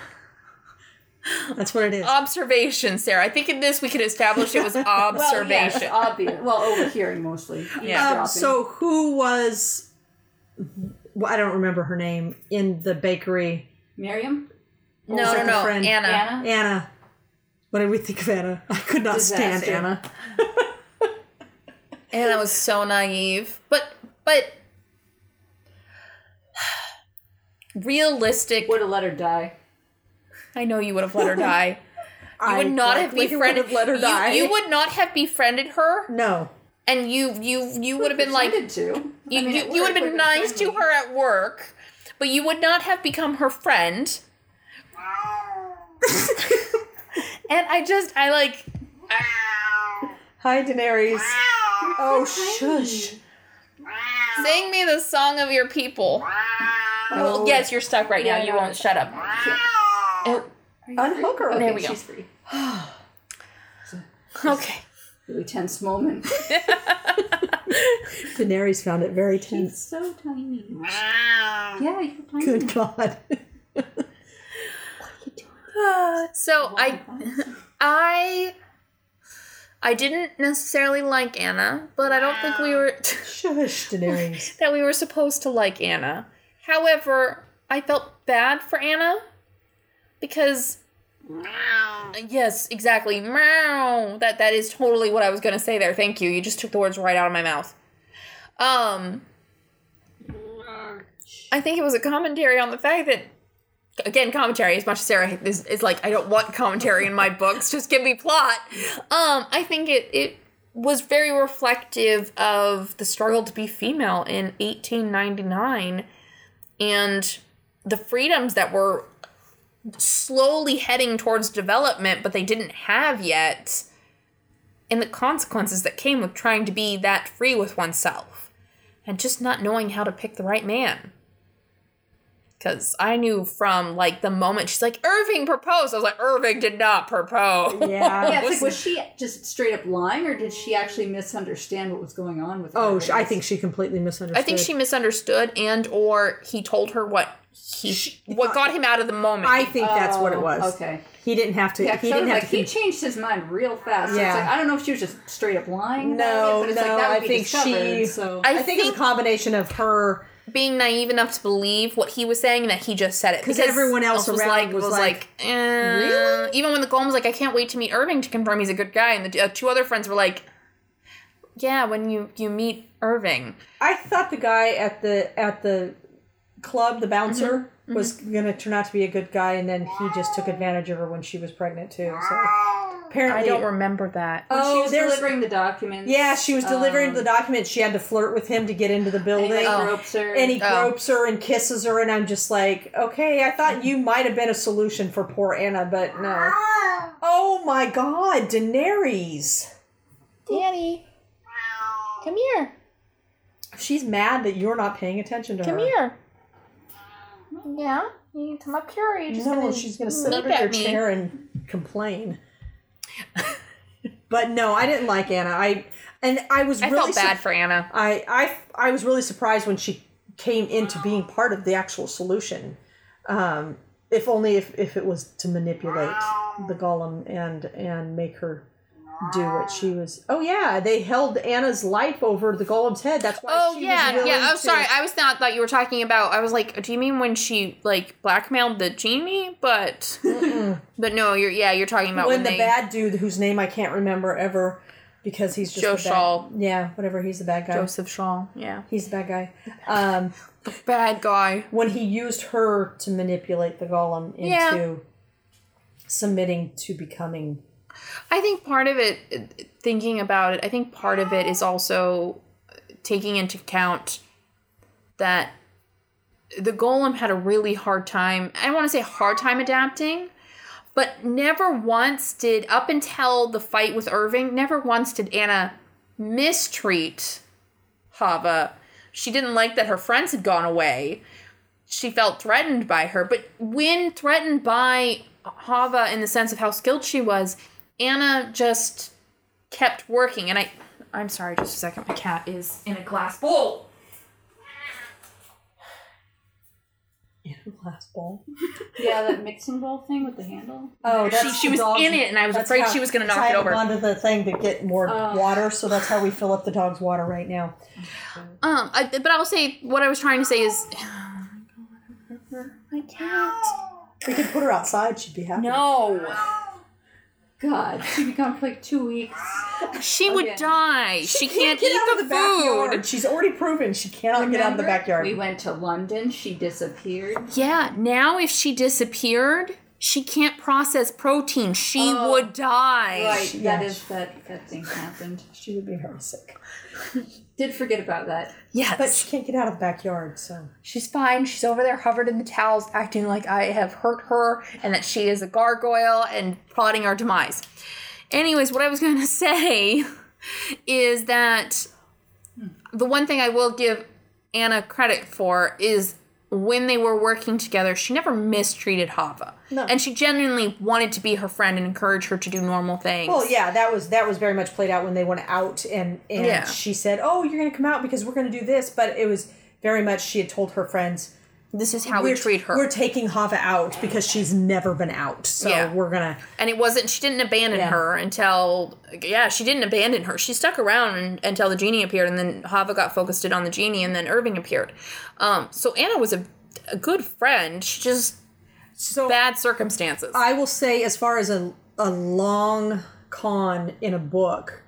That's what it is. Observation, Sarah. I think in this we could establish it was observation. Well, yes, obvious. Well, overhearing mostly. Yeah. Um, so who was? Well, I don't remember her name in the bakery. Miriam, no, no, second no. friend. Anna. Anna. Anna. What did we think of Anna? I could not stand Disaster. Anna. Anna was so naive. But, but. Realistic. would have let her die. I know you would have let her die. You would I not have likely would befriended. have let her you- die. You, would not have befriended her, No. and you you you would have been like Pretended to. you I mean, you, you would have been nice to her at work, but you would not have become her friend. And I just, I like, Hi, Daenerys. Oh, tiny. shush. sing me the song of your people. Oh. Yes, you're stuck right now. Yeah, You no. won't shut up. Oh, Unhook her. Oh, there Okay, we go. she's free. okay. Really tense moment. Daenerys found it very She's tense. so tiny. Wow. Yeah, you're tiny. Good God. So I, I, I didn't necessarily like Anna, but I don't think we were Shush, Daenerys. that we were supposed to like Anna. However, I felt bad for Anna because yes, exactly. Meow. That that is totally what I was gonna say there. Thank you. You just took the words right out of my mouth. Um, I think it was a commentary on the fact that again commentary as much as sarah is, is like i don't want commentary in my books just give me plot. Um i think it it was very reflective of the struggle to be female in 1899 and the freedoms that were slowly heading towards development but they didn't have yet and the consequences that came with trying to be that free with oneself and just not knowing how to pick the right man because I knew from like the moment she's like Irving proposed, I was like Irving did not propose. Yeah. Yeah, like, was she just straight up lying, or did she actually misunderstand what was going on with? Oh, her? sh- I think she completely misunderstood. I think she misunderstood, and or he told her what he She- what got him out of the moment. I think that's what it Oh, was. Okay. He didn't have to. Yeah, he he didn't have like, to. he changed his mind real fast. So Yeah. it's like, I don't know if she was just straight up lying. No, it, but it's no, like, that would I be think she- So I, I think it's a combination of her. Being naive enough to believe what he was saying and that he just said it because everyone else was around like was was like, like, eh. "Really?" even when the golem was like I can't wait to meet Irving to confirm he's a good guy and the uh, two other friends were like yeah when you you meet Irving I thought the guy at the at the club, the bouncer, Mm-hmm. Was gonna turn out to be a good guy, and then he just took advantage of her when she was pregnant too. So apparently, I don't remember that when she Oh, was there's- delivering the documents. Yeah, she was delivering um, the documents. She had to flirt with him to get into the building. and he, building. Oh. gropes her. and he Oh. gropes her and kisses her, and I'm just like, okay, I thought you might have been a solution for poor Anna, but no. Oh my God, Daenerys! Danny come here She's mad that you're not paying attention to come her. Come here yeah you come up here or you just No, gonna she's gonna sit leap under your me? chair and complain. but no, I didn't like Anna. I and I was I really felt bad sur- for Anna I, I I was really surprised when she came into being part of the actual solution. Um, if only if, if it was to manipulate the golem and and make her do what she was. Oh yeah, they held Anna's life over the golem's head. That's why. Oh she yeah, yeah. Oh, to- sorry. I was not thought you were talking about. I was like, do you mean when she like blackmailed the genie? But but no, you're yeah, you're talking about when, when, the they. bad dude whose name I can't remember ever because he's just Joe the bad- Shaw. Yeah, whatever. He's the bad guy. Joseph Shaw, yeah, He's the bad guy. Um, bad guy. when he used her to manipulate the golem into Yeah. submitting to becoming. I think part of it, uh, thinking about it, I think part of it is also uh, taking into account that the golem had a really hard time. I want to say hard time adapting, but never once did, up until the fight with Irving, never once did Anna mistreat Chava. She didn't like that her friends had gone away. She felt threatened by her, but when threatened by Chava in the sense of how skilled she was, Anna just kept working. And I, I'm sorry, just a second. My cat is in a glass bowl. In a glass bowl. yeah, that mixing bowl thing with the handle. Oh, She, she was in it, and I was afraid she was going to knock it over. Onto the thing to get more Oh. water, so that's how we fill up the dog's water right now. Um, I, but I'll say what I was trying to say is, my cat. We could put her outside; she'd be happy. No, God, she would be gone for like two weeks. she would Okay. die. She, can't, get eat out the, of food. backyard. She's already proven she cannot get out of the Remember? backyard. We went to London. She disappeared. Yeah, now if she disappeared, she can't process protein. She Oh, would die. Right, Yeah. that is that that thing happened. She would be homesick. Did forget about that. Yes. But she can't get out of the backyard, so. She's fine. She's over there hovered in the towels, acting like I have hurt her and that she is a gargoyle and plotting our demise. Anyways, what I was going to say is that the one thing I will give Anna credit for is when they were working together, she never mistreated Chava. No. And she genuinely wanted to be her friend and encourage her to do normal things. Well, yeah, that was that was very much played out when they went out, and and Yeah. she said, "Oh, you're going to come out because we're going to do this," but it was very much she had told her friends, This is how we we're, treat her. We're taking Chava out because she's never been out, so Yeah. we're gonna. and it wasn't she didn't abandon Yeah. her until yeah she didn't abandon her she stuck around and, until the genie appeared and then chava got focused in on the genie and then irving appeared um, so anna was a, a good friend she just So bad circumstances I will say, as far as a a long con in a book,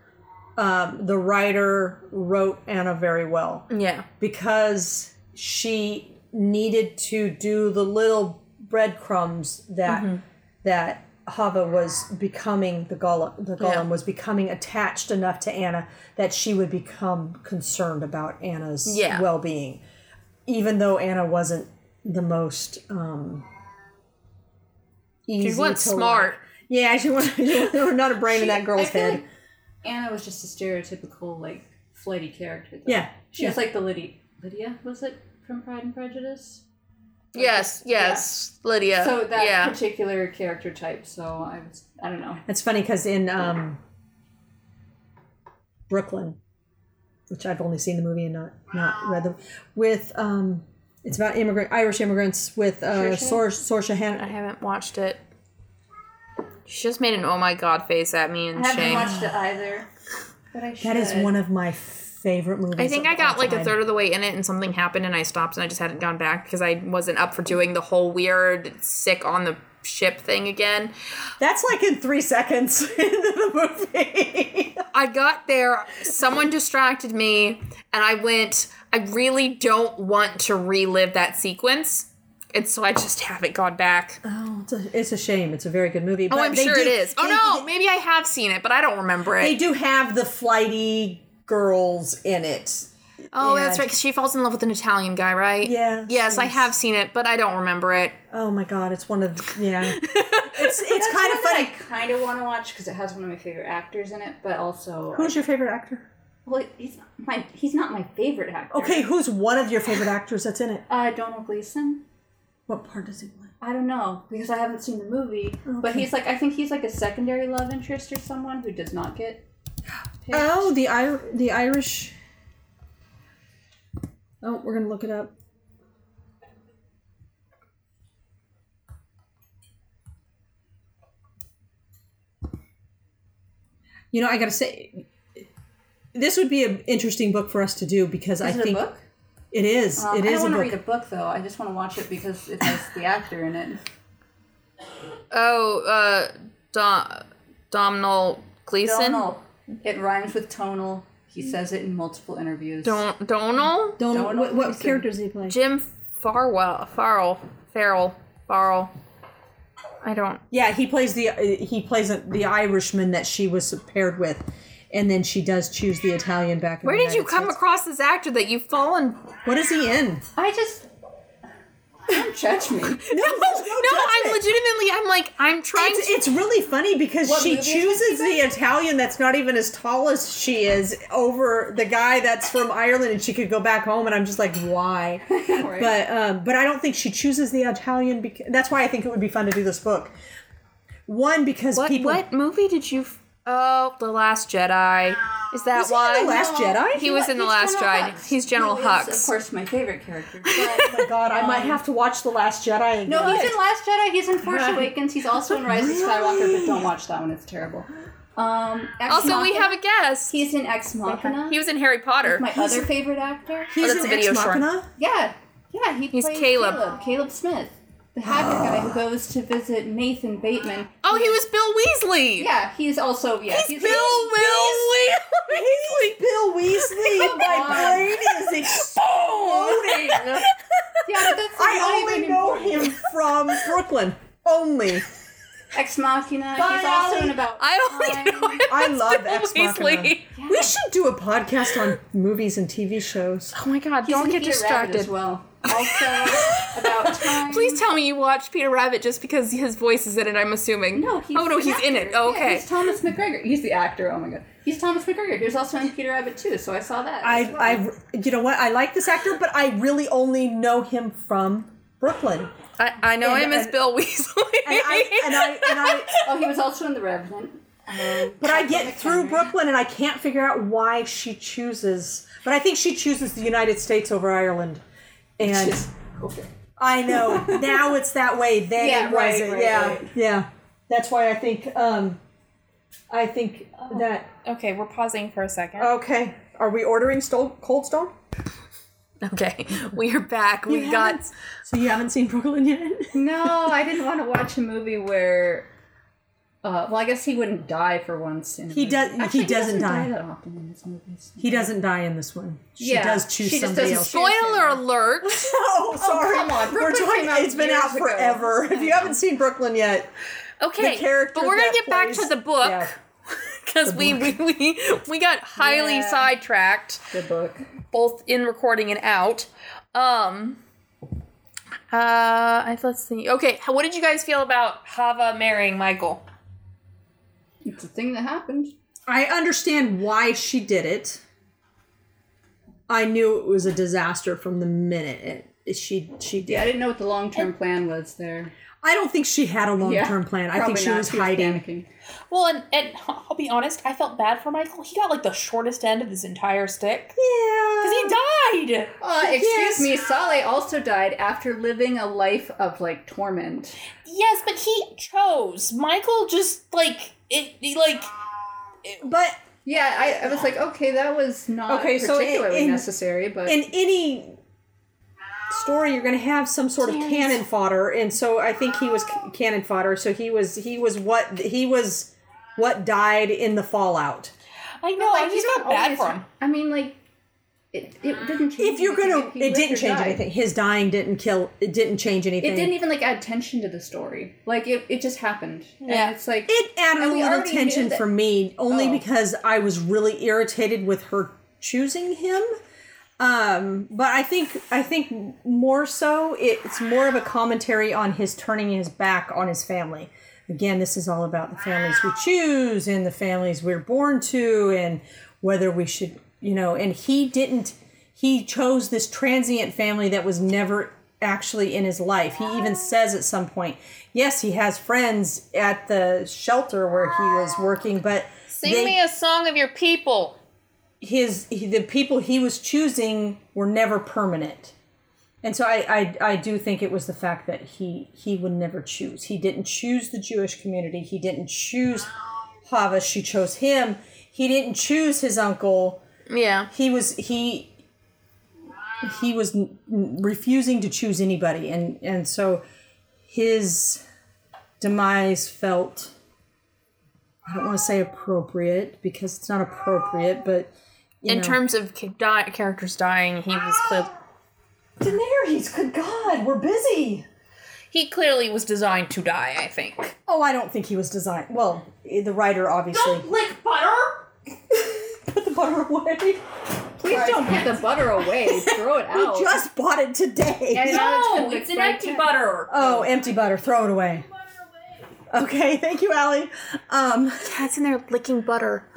um, the writer wrote Anna very well. yeah because she needed to do the little breadcrumbs that Mm-hmm. that Chava was becoming the golem the golem Yeah. was becoming attached enough to Anna that she would become concerned about Anna's Yeah. well-being even though Anna wasn't the most um easy she wasn't smart like. yeah she wasn't, she was not a brain in that girl's head like Anna was just a stereotypical like flighty character. Though. yeah she was like the Lydia. Lydia was it from Pride and Prejudice? yes yes lydia So that yeah particular character type. So I was I don't know. It's funny because in um, Brooklyn, which I've only seen the movie and not not read them, with um, it's about immigrant Irish immigrants with uh, Saoirse? Sor- Saoirse i haven't watched it she just made an oh my god face at me in I haven't shame watched it either. But I should. That is one of my favorite movies. I think I got like a third of the way in it and something happened and I stopped and I just hadn't gone back because I wasn't up for doing the whole weird sick on the ship thing again. That's like in three seconds into the movie. I got there, someone distracted me, and I went, I really don't want to relive that sequence. And so I just haven't gone back. oh, it's a, it's a shame. It's a very good movie. Oh, I'm sure do- it is. Oh they- no, maybe I have seen it, but I don't remember it. They do have the flighty girls in it. Oh, yeah. that's right, because she falls in love with an Italian guy, right? Yeah, Yes, I have seen it, but I don't remember it. Oh my god, it's one of the, yeah. It's it's kind of one funny. I kind of want to watch because it has one of my favorite actors in it, but also Who's your favorite actor? well, he's not my he's not my favorite actor. Okay, who's one of your favorite actors that's in it? Uh, Donald Gleeson. What part does he play? I don't know because I haven't seen the movie, but he's like I think he's like a secondary love interest or someone who does not get. Picked. Oh, the Ir- the Irish. Oh, we're gonna look it up. You know, I gotta say, this would be an interesting book for us to do because I Is it think a book? it is. Um, it I don't want to read a book though. I just want to watch it because it has the actor in it. Oh, uh, Dom, Domhnall Gleeson? Donal. It rhymes with tonal. He says it in multiple interviews. Don, Donal? Don't Donald what, what Gleeson. character does he play? Jim Farwell, Farrell, Farrell, Farrell. I don't. Yeah, he plays the uh, he plays the Irishman that she was paired with, and then she does choose the Italian back. In Where the did you come States. across this actor that you've fallen? What is he in? I just don't judge me. No, No, no, I'm legitimately. I'm like, I'm trying It's, to. it's really funny because What she chooses the Italian that's not even as tall as she is over the guy that's from Ireland, and she could go back home. And I'm just like, why? Right. But um, but I don't think she chooses the Italian. Because that's why I think it would be fun to do this book. One because What people. what movie did you? f- Oh, The Last Jedi. Is that Was he in why? The Last Jedi? He was in The Last General Jedi. Hux, He's General who is, Hux. Of course, my favorite character. Oh my god! I might have to watch the Last Jedi. Again. No, he's in Last Jedi. He's in Force Awakens. He's also in Rise of Skywalker, but don't watch that one. It's terrible. Um, Ex Also, we have a guest. He's in Ex Machina. He was in Harry Potter. my other favorite actor. He's that's in a video Ex short. Machina. Yeah, yeah. He He's plays Caleb. Caleb. Caleb Smith, the hacker guy who goes to visit Nathan Bateman. oh, he was Bill Weasley. Yeah, he's also yeah. He's Bill Weasley. Bill Weasley. Come My brain is exploding. Yeah, but that's I only even know important. him from Brooklyn. only. Ex Machina. Bye, He's also in about. I only Time. know him I love Bill Ex Weasley. Machina. We should do a podcast on movies and TV shows. Oh my god, He's don't get distracted. as well. Also about time. Please tell me you watched Peter Rabbit just because his voice is in it, I'm assuming. No, he's Oh no, the he's in it. actor. Oh, Yeah, okay. he's Thomas McGregor. He's the actor. Oh my god. He's Thomas McGregor. He was also in Peter Rabbit too, so I saw that. I, well. I, you know what? I like this actor, but I really only know him from Brooklyn. I, I know And- him as and- Bill Weasley. And I, and I, and I, Oh, he was also in The Revenant. Um, but I get through Brooklyn, and I can't figure out why she chooses. But I think she chooses the United States over Ireland, and Just- okay. I know now it's that way. Then Yeah, it wasn't. right, yeah, right. yeah. That's why I think. Um, I think that. okay, we're pausing for a second. Okay, are we ordering Stol- Cold Stone? Okay, we are back. We got. So you haven't seen Brooklyn yet? No, I didn't want to watch a movie where. Uh, well, I guess he wouldn't die for once. In a He movie. does- he Actually, doesn't die. that often in his movies. He doesn't die in this one. She Yeah, does choose she somebody else. Spoiler alert! Oh, sorry. come on. We're Brooklyn talking. came out It's been years out ago. forever. If you haven't seen Brooklyn yet, Okay, The character but we're gonna that get back to the book yeah. because we, we we we got highly Yeah. sidetracked, The book. both in recording and out. Um. Uh, let's see. Okay, what did you guys feel about Chava marrying Michael? It's a thing that happened. I understand why she did it. I knew it was a disaster from the minute it, she she did. Yeah, I didn't know what the long term plan was there. I don't think she had a long term Yeah, plan. I think she not. was hiding. panicking. Well, and, and I'll be honest, I felt bad for Michael. He got like the shortest end of this entire stick. Yeah. Because he died! Uh, excuse Yes. me, Saleh also died after living a life of like torment. Yes, but he chose. Michael just, like, it, he, like, But Yeah, I, I was like, okay, that was not Okay, so particularly in- necessary, but in any story you're going to have some sort of cannon fodder and so i think he was c- cannon fodder so he was he was what he was what died in the fallout I know, like, I you just don't felt bad for him. I mean, like, it, it didn't change. if you're gonna if it didn't change died. anything his dying didn't kill it didn't change anything It didn't even like add tension to the story. Like it, it just happened. Yeah. and it's like it added a little tension that- for me only Oh. because i was really irritated with her choosing him um but i think i think more so it's more of a commentary on his turning his back on his family. Again this is all about the families we choose and the families we're born to and whether we should you know and he didn't he chose this transient family that was never actually in his life. He even says at some point yes he has friends at the shelter where he was working but Sing they- me a song of your people. His he, the people he was choosing were never permanent. And so I, I i do think it was the fact that he he would never choose. He didn't choose the jewish community. He didn't choose chava. She chose him. He didn't choose his uncle. Yeah. he was he he was refusing to choose anybody. And and so his demise felt i don't want to say appropriate because it's not appropriate but In know. terms of ca- di- characters dying, he was clear. Daenerys, good God, we're busy. He clearly was designed to die. I think. Oh, I don't think he was designed. Well, the writer obviously Don't lick butter. put the butter away. please don't put the butter away. Throw it out. We just bought it today. And now No, been it's an like- empty butter. Oh, empty butter. Throw it away. Okay, thank you, Allie. Um, Cat's in there licking butter.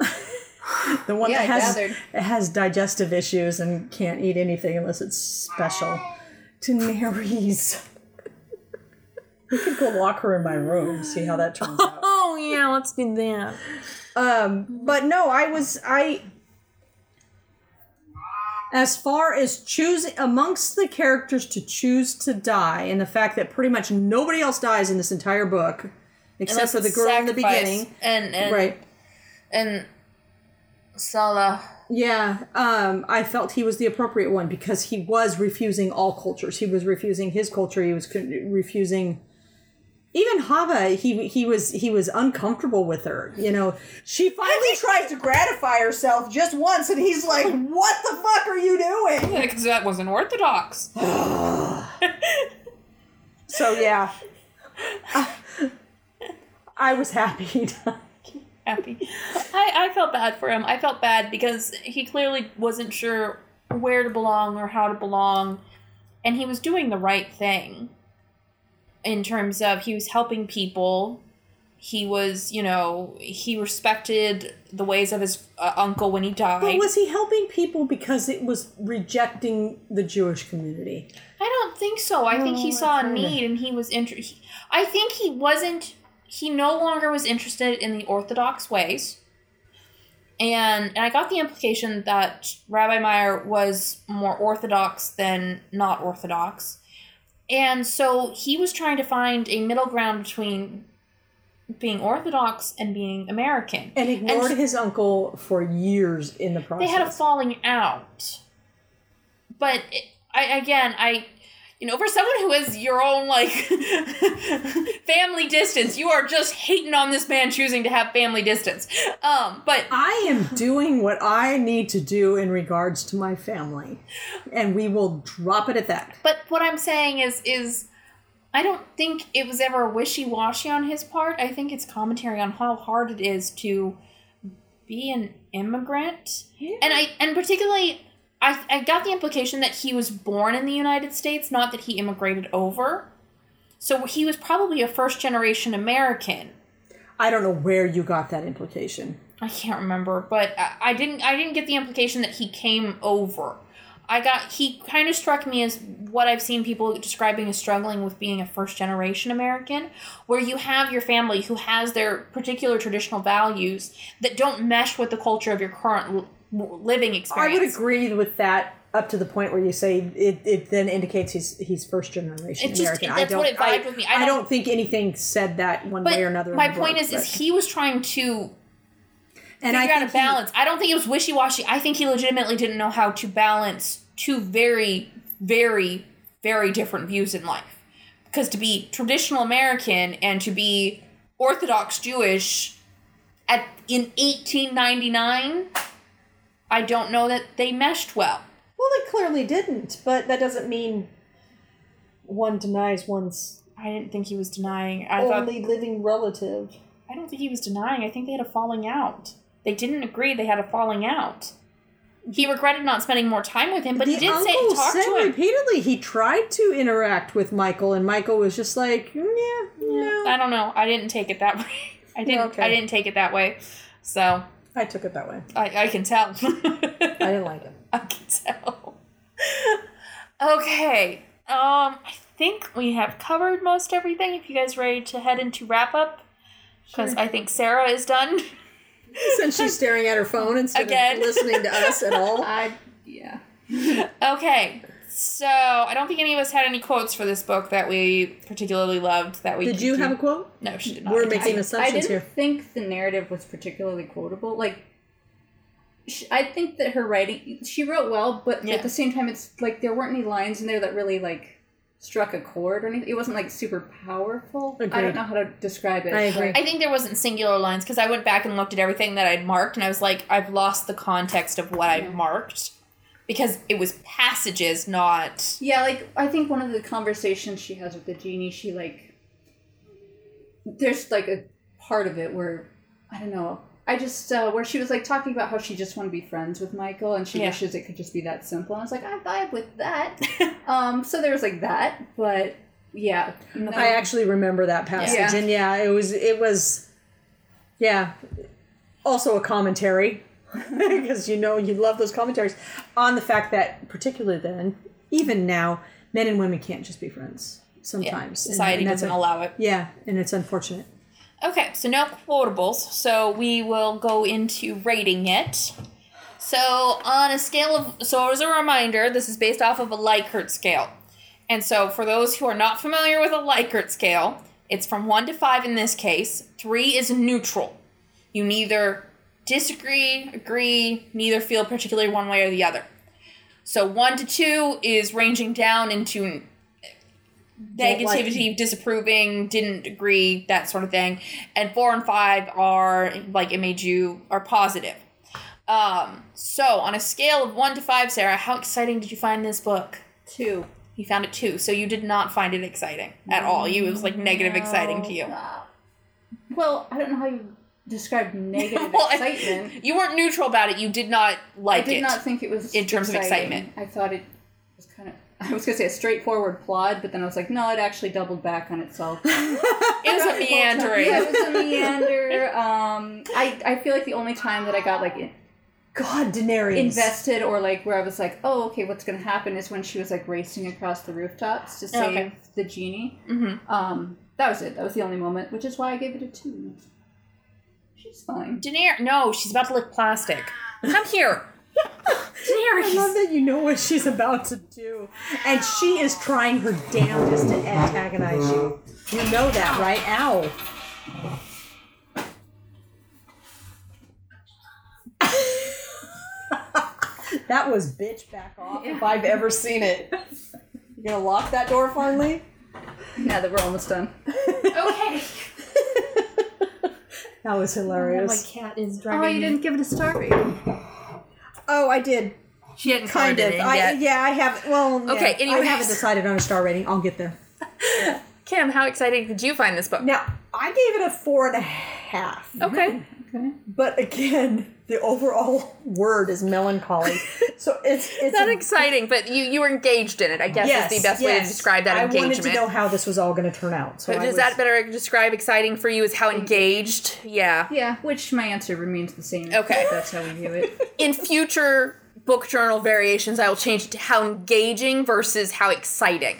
the one Yeah, that has it has digestive issues and can't eat anything unless it's special. Daenerys. We could go lock her in my room, see how that turns out. Oh yeah, let's do that. Um, but no, I was I. As far as choosing amongst the characters to choose to die, and the fact that pretty much nobody else dies in this entire book, except Unless for the girl in the beginning, and and right? and Saleh. Yeah, um, I felt he was the appropriate one because he was refusing all cultures. He was refusing his culture. He was con- refusing even Chava. He he was he was uncomfortable with her. You know, she finally tries to gratify herself just once, and he's like, "What the fuck are you doing?" Because that wasn't orthodox. So yeah, I was happy. happy. I, I felt bad for him. I felt bad because he clearly wasn't sure where to belong or how to belong. And he was doing the right thing in terms of he was helping people. He was, you know, he respected the ways of his uh, uncle when he died. but was he helping people because it was rejecting the Jewish community? I don't think so. I think he saw a need and he was interested. I think he wasn't. He no longer was interested in the Orthodox ways. And, and I got the implication that Rabbi Meyer was more Orthodox than not Orthodox. And so he was trying to find a middle ground between being Orthodox and being American. And ignored And- his uncle for years in the process. they had a falling out. But I again, I you know, for someone who has your own like family distance, you are just hating on this man choosing to have family distance. Um, but I am doing what I need to do in regards to my family, and we will drop it at that. but what I'm saying is is I don't think it was ever wishy washy on his part. I think it's commentary on how hard it is to be an immigrant. And I and particularly I, I got the implication that he was born in the United States, not that he immigrated over. So he was probably a first generation American. I don't know where you got that implication. I can't remember, but I, I didn't I didn't get the implication that he came over. I got he kind of struck me as what I've seen people describing as struggling with being a first generation American, where you have your family who has their particular traditional values that don't mesh with the culture of your current living experience. I would agree with that up to the point where you say it, it then indicates he's he's first generation just- American. I don't, what it I, with me. I I, don't- don't think anything said that one But way or another. my point book, is, is he was trying to and figure out a think he- balance. I don't think it was wishy washy. I think he legitimately didn't know how to balance two very, very, very different views in life. Because to be traditional American and to be Orthodox Jewish at in eighteen ninety nine, I don't know that they meshed well. well, they clearly didn't, but that doesn't mean one denies one's I didn't think he was denying. I thought only living relative. I don't think he was denying. I think they had a falling out. They didn't agree. They had a falling out. He regretted not spending more time with him, but the he did say uncle talk said to him. repeatedly he tried to interact with Michael, and Michael was just like, "Mm, yeah, no. I don't know. I didn't take it that way. I didn't. Okay. I didn't take it that way. So I took it that way. I, I can tell. I didn't like it. I can tell. okay. Um, I think we have covered most everything. If you guys ready to head into wrap up, because I think Sarah is done. Since she's staring at her phone instead Again. of listening to us at all. I yeah. Okay. So I don't think any of us had any quotes for this book that we particularly loved. That we Did you keep- have a quote? No, she did not. We're making didn't. a- I assumptions didn't here. think the narrative was particularly quotable. Like, sh- I think that her writing, she wrote well, but Yeah. at the same time, it's like there weren't any lines in there that really like struck a chord or anything. It wasn't like super powerful. I don't know how to describe it. I agree. I think there wasn't singular lines because I went back and looked at everything that I'd marked, and I was like, I've lost the context of what I've marked because it was passages, not. Yeah, like I think one of the conversations she has with the genie, she like there's like a part of it where I don't know. I just uh, where she was like talking about how she just want to be friends with Michael and she Yeah. wishes it could just be that simple. And I was like, I vibe with that. um, so there was like that, but yeah, no, I actually remember that passage, Yeah. and yeah, it was it was, yeah, also a commentary because you know you love those commentaries on the fact that particularly then, even now, men and women can't just be friends sometimes. And- society and that's doesn't a- allow it. Yeah, and it's unfortunate. Okay, so no quotables. So we will go into rating it. So on a scale of so as a reminder, this is based off of a Likert scale. And so for those who are not familiar with a Likert scale, it's from 1 to 5 in this case. 3 is neutral. You neither disagree, agree, neither feel particularly one way or the other. So 1 to 2 is ranging down into Don't like- negativity, disapproving, didn't agree, that sort of thing. And 4 and 5 are like it made you are positive. Um, so on a scale of 1 to 5, Sarah, how exciting did you find this book? two. You found it two, so you did not find it exciting at all. You it was like negative exciting to you. Well, I don't know how you describe negative Well, I- excitement. You weren't neutral about it. You did not like it. I did it. not think it was in terms of excitement. I thought it was kind of. I was gonna say a straightforward plot, but then I was like, no, it actually doubled back on itself. it was a meandering. Yeah, it was a meander. Um, I I feel like the only time that I got like in- God, Daenerys. invested or like where I was like, oh, okay, what's gonna happen is when she was like racing across the rooftops to save Okay. the genie. Mm-hmm. Um, that was it. That was the only moment, which is why I gave it a two. She's fine. Daenerys, no, she's about to lick plastic. Come here. Daenerys. I love that you know what she's about to do. And she is trying her damnedest to antagonize you. You know that, right? Ow. that was bitch back off if I've ever seen it. You gonna lock that door, finally? Now that we're almost done. Okay. That was hilarious. My cat is driving. Oh, you didn't give it a star rating. Oh, I did. She hadn't Kind of. it I, yet. yeah, I have. Well, yeah, Okay, I haven't decided on a star rating. I'll get there. Kim, how exciting did you find this book? Now, I gave it a four and a half. Okay. Mm-hmm. Okay. But again, the overall word is melancholy. So it's it's Not a- exciting, but you you were engaged in it. I guess yes, is the best way to describe that I engagement. wanted to know how this was all going to turn out. So I Does was, that better describe exciting for you? Is how engaged? Yeah. Yeah, which my answer remains the same. Okay. That's how we view it. In future book journal variations, I will change it to how engaging versus how exciting.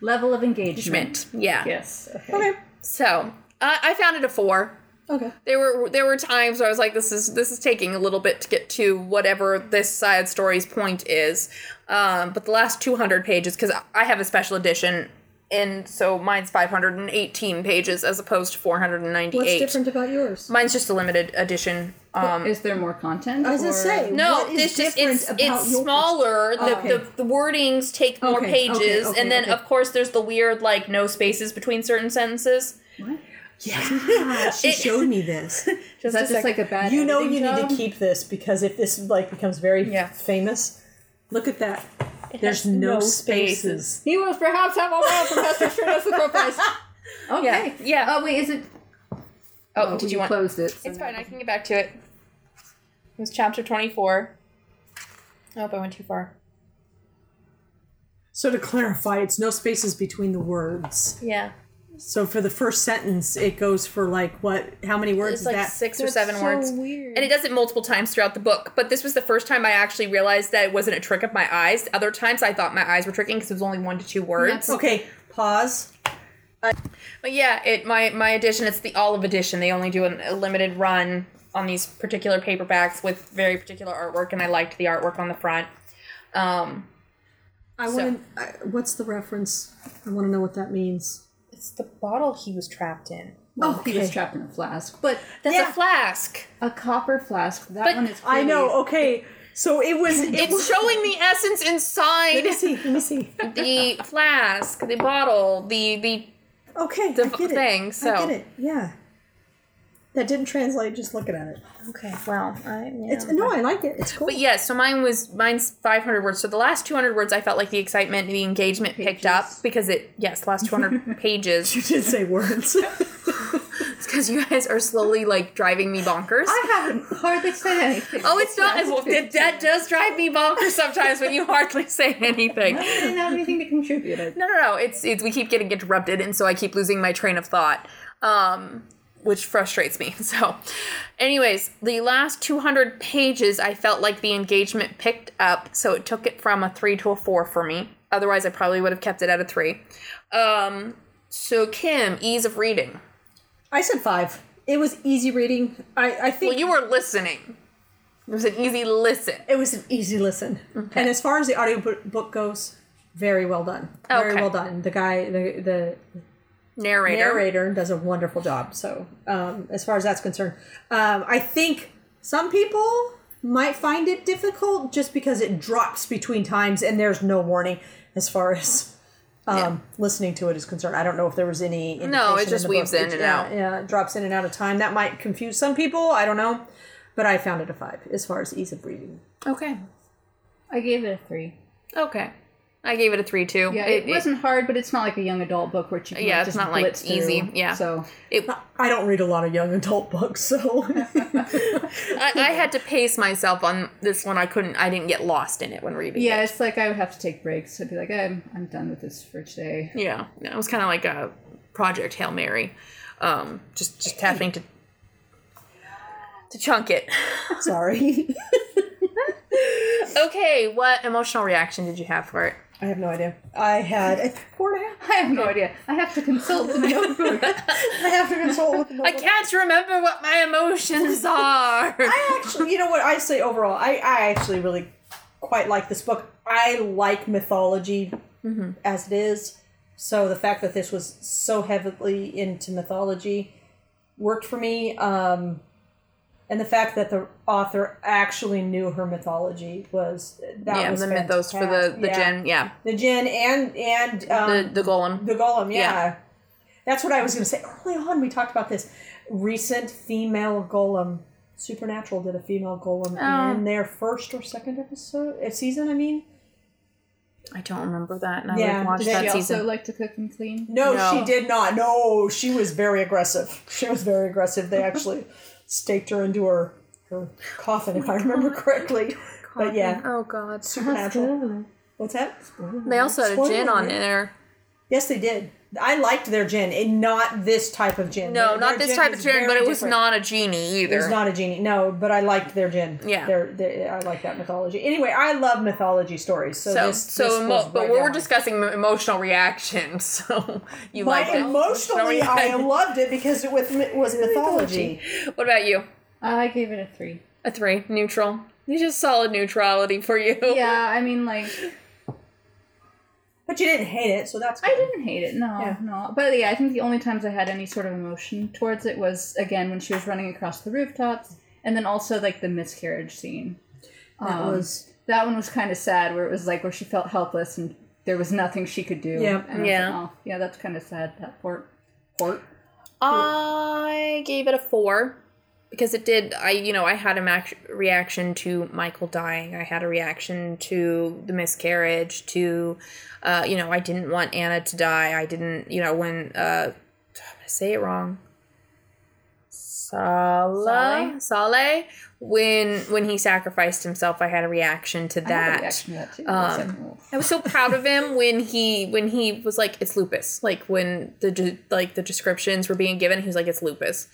Level of engagement. Yeah. Yes. Okay. Okay. So I I found it a four. Okay. There were there were times where I was like, this is this is taking a little bit to get to whatever this side story's point is. Um, but the last two hundred pages, because I have a special edition, and so mine's five hundred and eighteen pages as opposed to four hundred and ninety What's different about yours? Mine's just a limited edition. Um, Is there more content? I was gonna say no, what is it's just different it's about it's yours? smaller. The, Okay. the the wordings take more Okay, okay, pages, okay, and then okay. of course there's the weird like no spaces between certain sentences. What? Yeah, oh she It- showed me this. Is that just like a bad? You know, you need to keep this because if this like becomes very Yeah. famous, look at that. It There's no, no spaces. He will perhaps have a wild Professor Shredder's the Crow Prize. Okay. Yeah, yeah. Oh wait, is it? Oh, oh did you want? closed it? so It's fine. I can get back to it. It was chapter twenty-four. I hope I went too far. So to clarify, it's no spaces between the words. Yeah, So for the first sentence, it goes for like what? How many words it's is like that? six or That's seven so words, weird. and it does it multiple times throughout the book. But this was the first time I actually realized that it wasn't a trick of my eyes. Other times I thought my eyes were tricking because it was only one to two words. That's- Okay, pause. But yeah, it my my edition. It's the olive edition. They only do an, a limited run on these particular paperbacks with very particular artwork, and I liked the artwork on the front. Um, I So- want to. What's the reference? I want to know what that means. It's the bottle he was trapped in. Well, he was trapped in a flask, but That's Yeah. a flask. a copper flask. That But one is. I know. Okay, so it was. It It's was, showing the essence inside. Let me see. Let me see. the flask, the bottle, the the. Okay, The I get it. thing, so- I get it. Yeah. That didn't translate. Just looking at it. Okay, well, I yeah. It's no, I like it. It's cool. But yes, so mine was mine's 500 words. So the last 200 words, I felt like the excitement, and the engagement picked up because it yes, last 200 pages. you did say words. Because you guys are slowly like driving me bonkers. I haven't hardly said anything. Oh, it's not. Well, that, that does drive me bonkers sometimes when you hardly say anything. I didn't have anything to contribute. No, no, no. It's it's we keep getting interrupted, and so I keep losing my train of thought, um, which frustrates me. So, anyways, the last two hundred pages, I felt like the engagement picked up, so it took it from a three to a four for me. Otherwise, I probably would have kept it at a three. Um, so Kim, ease of reading. I said five. It was easy reading. I, I think Well, you were listening. It was an easy listen. it was an easy listen. And as far as the audiobook book goes, very well done. Very Okay. well done. The guy, the the Narrator. narrator does a wonderful job. So um, as far as that's concerned, um, I think some people might find it difficult just because it drops between times and there's no warning as far as um, listening to it is concerned. I don't know if there was any. No, it indication just the weaves book. in It- and yeah, out. Yeah, it drops in and out of time. That might confuse some people. I don't know, but I found it a five as far as ease of reading. Okay. I gave it a three. Okay. I gave it a three too. Yeah, it, wasn't hard, but it's not like a young adult book where you can Yeah, like, it's not, like, blitz through. easy, yeah. So it- I don't read a lot of young adult books, so I, I had to pace myself on this one. I couldn't. I didn't get lost in it when reading. yeah, it. it's like I would have to take breaks. I'd be like, I'm I'm done with this for today. yeah. yeah, It was kind of like a Project Hail Mary, um, just just happening to to chunk it. sorry. Okay, what emotional reaction did you have for it? I have no idea. I had a four and a half. I have no idea. I have to consult with the notebook. I have to consult with the I can't remember what my emotions are. I actually, you know what I say overall, I, I actually really quite like this book. I like mythology as it is. So the fact that this was so heavily into mythology worked for me. Um, and the fact that the author actually knew her mythology was that yeah, was the mythos for the the yeah. jinn. Yeah, the jinn and and um, the the golem. the golem, yeah. Yeah. That's what I was going to say. Early on, we talked about this. Recent female golem. Supernatural did a female golem Oh. in their first or second episode uh, season. I mean, I don't remember that, and I Yeah, would watch did that she season. also like to cook and clean? no, No. she did not. No, she was very aggressive. She was very aggressive. They actually staked her into her her coffin, if oh I remember correctly. But yeah, Oh God. supernatural. What's that? They also had a jinn on there. Yes, they did. I liked their jinn, and not this type of jinn. No, Their- not their this type of jinn, but very it was different. not a genie either. It was not a genie. No, but I liked their jinn. Yeah. Their, their, I like that mythology. Anyway, I love mythology stories. So, so, this, so, this emo- was but right we're down. discussing emotional reactions. So you My liked it. emotionally, I loved it because it was, it was mythology. What about you? I gave it a three. A three, neutral. It's just solid neutrality for you. Yeah, I mean, like But you didn't hate it, so that's good. I didn't hate it. No, Yeah. no. But yeah, I think the only times I had any sort of emotion towards it was again when she was running across the rooftops, and then also like the miscarriage scene. That Um, was that one was kind of sad, where it was like where she felt helpless and there was nothing she could do. Yeah. And Yeah. like, oh, yeah, that's kind of sad. That port, port. I gave it a four because it did. I you know I had a mac- reaction to Michael dying. I had a reaction to the miscarriage. To uh, you know I didn't want Anna to die. I didn't you know when uh, I'm gonna say it wrong. Sala Saleh when when he sacrificed himself. I had a reaction to I that. reaction to that too. Um, I was so proud of him when he when he was like it's lupus like when the like the descriptions were being given he was like it's lupus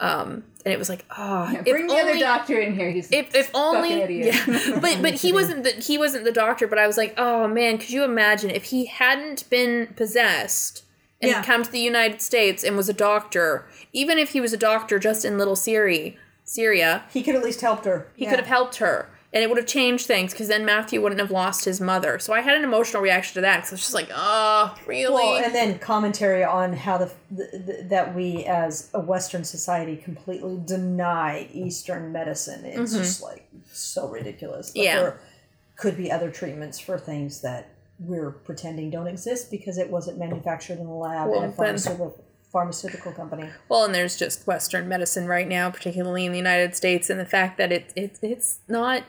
um and it was like oh if Bring the other doctor in here. He's if, if only idiot. yeah but but he wasn't the he wasn't the doctor but I was like oh man could you imagine if he hadn't been possessed and Yeah. come to the United States and was a doctor even if he was a doctor just in little Syria Syria he could at least helped her. he could have helped her and it would have changed things because then Matthew wouldn't have lost his mother. So I had an emotional reaction to that because I was just like, oh, really? Well, and then commentary on how the, the, the that we as a Western society completely deny Eastern medicine. It's just like so ridiculous. Mm-hmm. Yeah. there could be other treatments for things that we're pretending don't exist because it wasn't manufactured in a lab Well, in a then- pharmaceutical pharmaceutical company. well, and there's just Western medicine right now, particularly in the United States, and the fact that it, it it's not.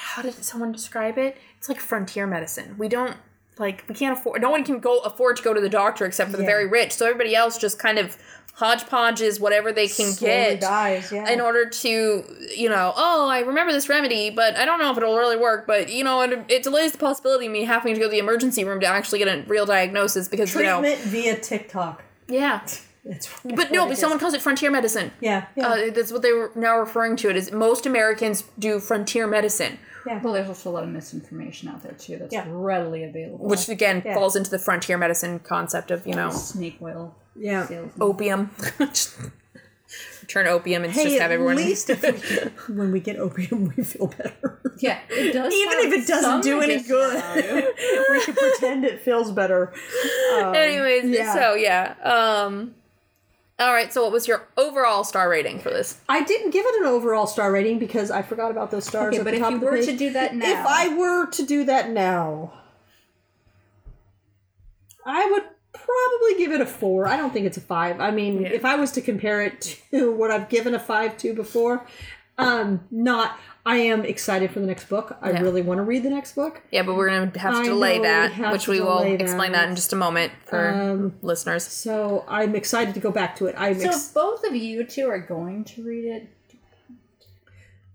How did someone describe it? It's like frontier medicine. We don't like we can't afford. No one can go afford to go to the doctor except for the Yeah. very rich. So everybody else just kind of hodgepodges whatever they can Slowly get. dies, yeah. in order to, you know, oh, I remember this remedy, but I don't know if it'll really work. But you know, it, it delays the possibility of me having to go to the emergency room to actually get a real diagnosis because you know. Treatment via TikTok. yeah. It's But no, but someone calls it frontier medicine. Yeah, yeah. Uh, that's what they were now referring to it as. Most Americans do frontier medicine, Yeah. well, there's also a lot of misinformation out there too. That's Yeah. readily available. which again Yeah. falls into the frontier medicine concept of you know snake oil. yeah. sales. opium. Turn opium and Hey, just have everyone. at least if we, when we get opium, we feel better. Yeah, it does. Even if it doesn't do any good, we can pretend it feels better. Um, Anyways, yeah. so yeah. Um. All right. So, what was your overall star rating for this? I didn't give it an overall star rating because I forgot about those stars. Okay, at but the if top you were to do that now, if I were to do that now, I would probably give it a four. I don't think it's a five. I mean, Yeah. if I was to compare it to what I've given a five to before, Um, not. I am excited for the next book. I Yeah. really want to read the next book. Yeah, but we're gonna have to I delay know, we that, which we will delay explain that. that in just a moment for Um, listeners. So I'm excited to go back to it. I'm So ex- both of you two are going to read it.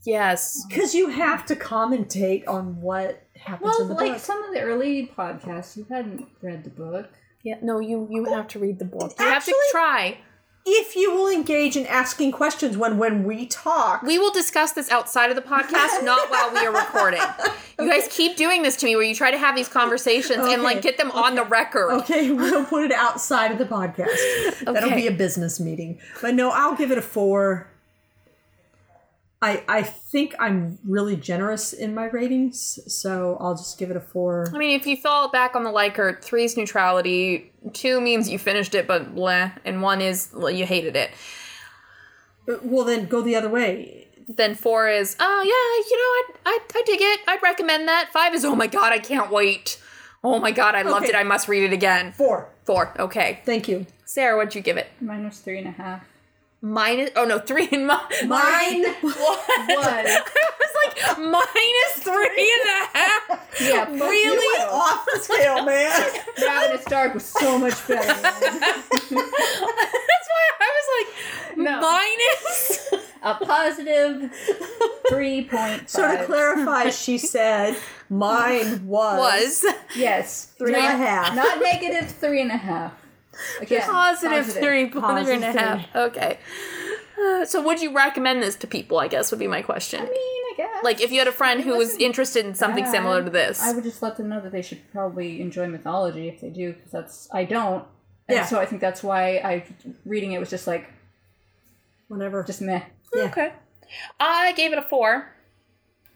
Yes. because you have to commentate on what happens Well, in the like book. some of the early podcasts, you hadn't read the book. Yeah. No, you you have to read the book. You have to try. If you will engage in asking questions when when we talk, We will discuss this outside of the podcast, not while we are recording. You guys keep doing this to me, where you try to have these conversations and like get them on the record. Okay, we'll put it outside of the podcast. That'll be a business meeting. But no, I'll give it a four. I I think I'm really generous in my ratings, so I'll just give it a four. I mean, if you fall back on the Likert, three's neutrality, two means you finished it, but bleh, and one is well, you hated it. Well, then go the other way. Then four is, oh yeah, you know, I I, I dig it. I'd recommend that. Five is, oh my god, I can't wait. Oh my god, I loved Okay. it. I must read it again. Four. Four. Okay. Thank you. Sarah, what'd you give it? Mine was three and a half. Minus. Oh no, three and mi- Mine What? Was. I was like minus three and a half. Yeah, Really? off the scale, man. Ravenous Dark was so much better. That's why I was like No. minus. A three point. So to clarify, she said mine was, Was yes, Three and a half. Not negative three and a half. Again, positive three, Positive positive and a half. Okay. Uh, so would you recommend this to people? I guess would be my question. I mean, I guess. like if you had a friend who was interested in something bad. similar to this. I would just let them know that they should probably enjoy mythology if they do, because that's I don't. And Yeah. so I think that's why I reading it was just like whatever. just meh. Yeah. Okay. I gave it a four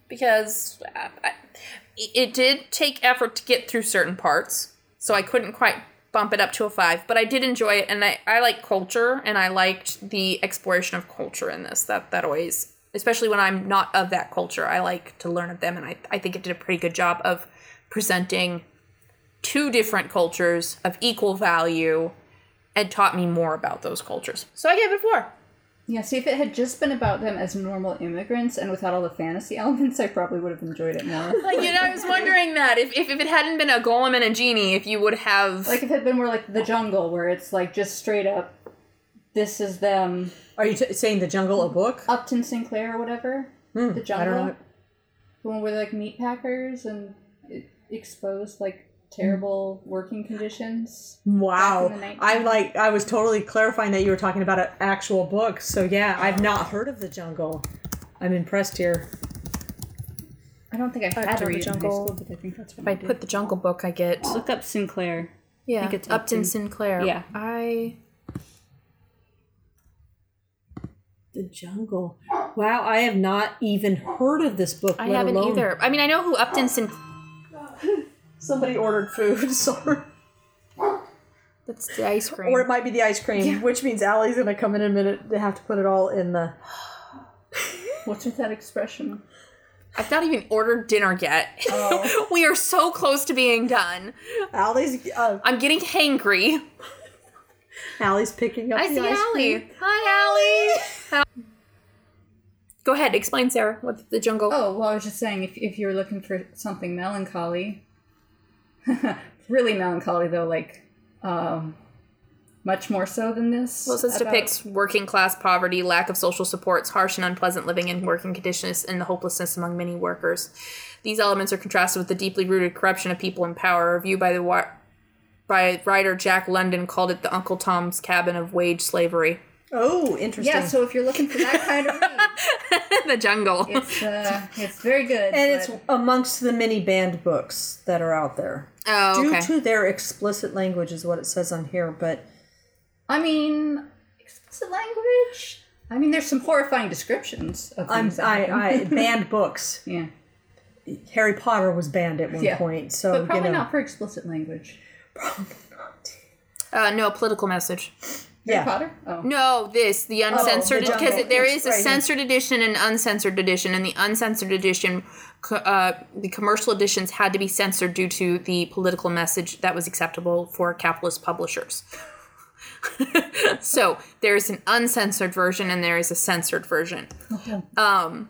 because uh, I, it did take effort to get through certain parts, so I couldn't quite bump it up to a five. But I did enjoy it, and I, I like culture, and I liked the exploration of culture in this. That that always, especially when I'm not of that culture, I like to learn of them, and I I think it did a pretty good job of presenting two different cultures of equal value and taught me more about those cultures. So I gave it four. Yeah, see, if it had just been about them as normal immigrants and without all the fantasy elements, I probably would have enjoyed it more. Like, you know, I was wondering that if, if, if it hadn't been a golem and a genie, if you would have. like if it had been more like the jungle, where it's like just straight up, this is them, Are you t- saying the jungle a book? Upton Sinclair or whatever, hmm, the I jungle, don't know. the one where they're like meat packers and it exposed like terrible working conditions. Wow. Back in the night- I like I was totally clarifying that you were talking about an actual book. So yeah, I've not heard of the jungle. I'm impressed here. I don't think I I've had to read the read in high jungle. school, but I think that's what if I put the Jungle Book, I get. Look up Sinclair. Yeah, think it's Upton Upton. Sinclair. Yeah. I. The jungle. Wow, I have not even heard of this book. I let haven't alone- either. I mean, I know who Upton Sinclair. Somebody ordered food. Sorry. That's the ice cream. Or it might be the ice cream, which means Allie's gonna come in a minute. They have to put it all in the. What's with that expression? I've not even ordered dinner yet. Oh. we are so close to being done. Allie's. Uh, I'm getting hangry. Allie's picking up I the see ice Allie. cream. Hi, Allie. Go ahead, explain, Sarah. What's the jungle? Oh, well, I was just saying, if, if you're looking for something melancholy, really melancholy though, like um, much more so than this. Well, this about- depicts working class poverty, lack of social supports, harsh and unpleasant living and working conditions, and the hopelessness among many workers. These elements are contrasted with the deeply rooted corruption of people in power. A review by the wa- by writer Jack London called it the Uncle Tom's Cabin of wage slavery. Oh, interesting. Yeah, so if you're looking for that kind of read, the jungle. it's uh, it's very good. and but- it's amongst the many banned books that are out there oh, due okay. to their explicit language, is what it says on here. But I mean, explicit language. I mean, there's some horrifying descriptions of I'm things. that I. I banned books. yeah, Harry Potter was banned at one Yeah. point, so but probably you know. not for explicit language. Probably not. Uh, no political message. Yeah. Potter. Oh, No, this the uncensored the because jungle. there Yes, is a right here. censored edition and uncensored edition, and the uncensored edition, uh, the commercial editions had to be censored due to the political message that was acceptable for capitalist publishers. so there's an uncensored version and there is a censored version. Um,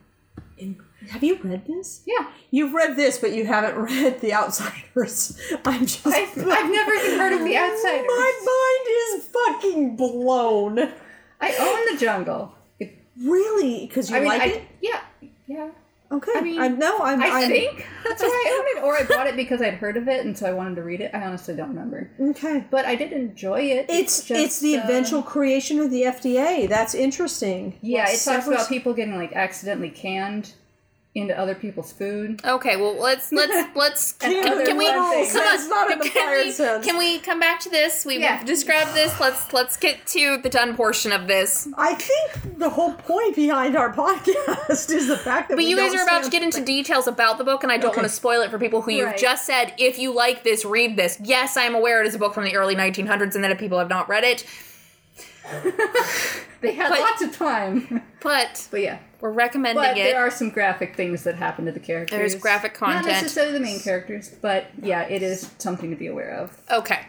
Have you read this? Yeah. You've read this, but you haven't read The Outsiders. I'm just. I've, I've never even heard of The Outsiders. My mind is fucking blown. I own The Jungle. It, Really? Because you I mean, like I, it? yeah, yeah. Okay. I mean, I'm, no, I'm. I I'm, think that's why I own it, or I bought it because I'd heard of it, and so I wanted to read it. I honestly don't remember, Okay. but I did enjoy it. It's just, it's the uh, eventual creation of the FDA. That's interesting. Yeah, it talks about people getting like accidentally canned into other people's food. okay, well let's let's let's can, can, can we fun come on, not in the can, fire we, sense. can we come back to this? We Yeah. described this. Let's let's get to the done portion of this. I think the whole point behind our podcast is the fact that But we you guys don't are about to get into details about the book, and I don't Okay. want to spoil it for people who you've Right. just said, if you like this, read this. Yes, I am aware it is a book from the early 1900s, and that if people have not read it, They had But- lots of time, but but yeah. we're recommending But it. there are some graphic things that happen to the characters. There's graphic content, Not content. necessarily the main characters, but yeah, it is something to be aware of. Okay.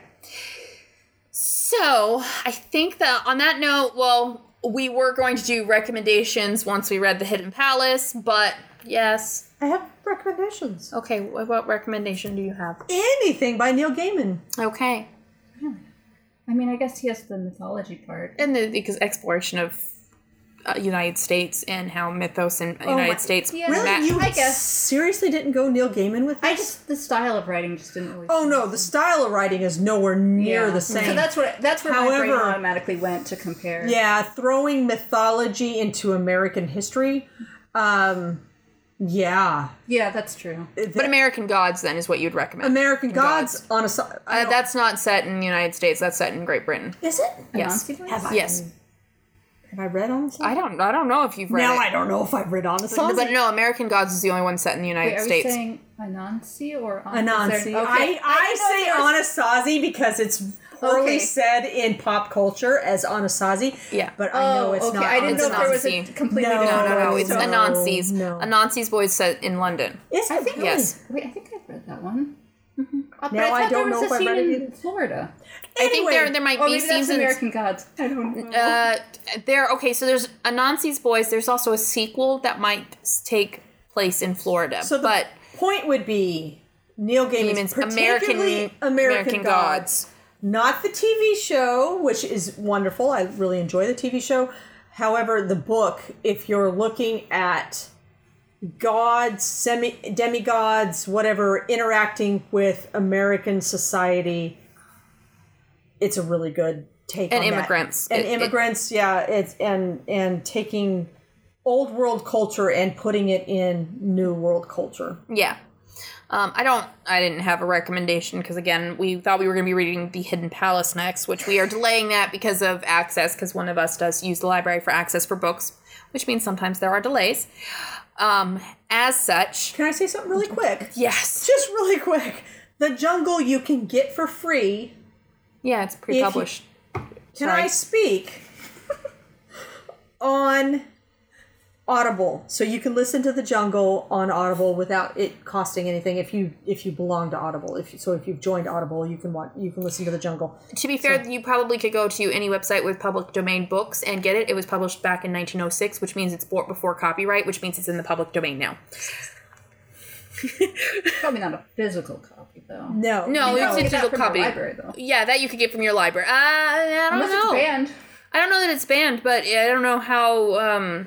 So I think that on that note, well, we were going to do recommendations once we read The Hidden Palace, but yes. I have recommendations. Okay, what, what recommendation do you have? Anything by Neil Gaiman. Okay. I mean, I guess he has the mythology part. And the because exploration of uh, United States and how mythos in my- United States yeah. Really? ma- you I guess. seriously didn't go Neil Gaiman with this? I just the style of writing just didn't really. Oh no, the style of writing is nowhere near Yeah. the same. So that's what that's where my brain automatically went to compare. yeah, throwing mythology into American history. Um, yeah, yeah, that's true. But American Gods then is what you'd recommend. American Gods, on a. si- I uh, that's not set in the United States. That's set in Great Britain. is it? Yes. Have I- Yes. Have I read on I don't. I don't know if you've read No, it. I don't know if I've read on the But no, American Gods is the only one set in the United Wait, are States. we saying Anansi or An- Anansi. there- okay. I, didn't I say was- Anasazi because it's poorly Okay. said in pop culture as Anasazi. Yeah. But I know Oh, it's okay. not. I didn't know if there was a completely No, different. No, no, no. It's No, Anansi's. no. Anansi's boys set in London. Yes, I think really? Yes. Wait, I think I've read that one. Uh, but Now I thought don't there was know a if I've scene read it in Florida. I think there there might Or be maybe that's seasons. American Gods. I don't know. Uh, there. Okay, so there's Anansi's boys. There's also a sequel that might take place in Florida. So the but point would be Neil Gaiman's Gaiman's American particularly American, American, Gods. Gods. Not the TV show, which is wonderful. I really enjoy the TV show. However, the book, if you're looking at gods, semi demigods, whatever, interacting with American society, it's a really good take And on that. immigrants. and It- it- immigrants. yeah, it's and and taking old world culture and putting it in new world culture. Yeah. Um, I don't. I didn't have a recommendation because again, we thought we were going to be reading The Hidden Palace next, which we are delaying that because of access. Because one of us does use the library for access for books, which means sometimes there are delays. Um, as such, Can I say something really quick? yes, Just really quick. The Jungle you can get for free. yeah, it's pre-published. Can Sorry. I speak on Audible? So you can listen to The Jungle on Audible without it costing anything if you if you belong to Audible. If you, so if you've joined Audible, you can want you can listen to The Jungle. To be fair, you probably could go to any website with public domain books and get it. It was published back in 1906, which means it's bought before copyright, which means it's in the public domain now. Probably not a physical copy though. No. No, You it's a get that digital from copy. library though. Yeah, that you could get from your library. Uh, I don't Unless know. it's banned. I don't know that it's banned, but I don't know how. Um,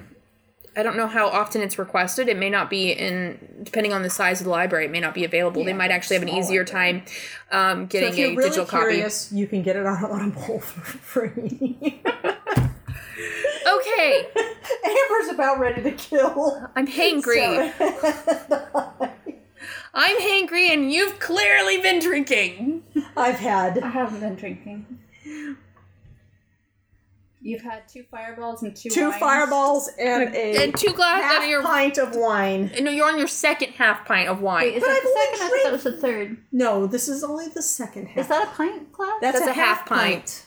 I don't know how often it's requested. It may not be in, depending on the size of the library, it may not be available. they might actually have an small easier library. time um, So getting if you're a really digital curious, you can get it on Audible for free. copy. Okay, Amber's about ready to kill. I'm hangry. I'm hangry, and you've clearly been drinking. I've had I haven't been drinking. You've had two fireballs and two two wines. fireballs and a And two glasses out half of your. pint of wine. No, you're on your second half pint of wine. Wait, is But that I've the only second? I thought that was the third. No, this is only the second half. Is that a pint glass? That's, That's a, a half, half pint. pint.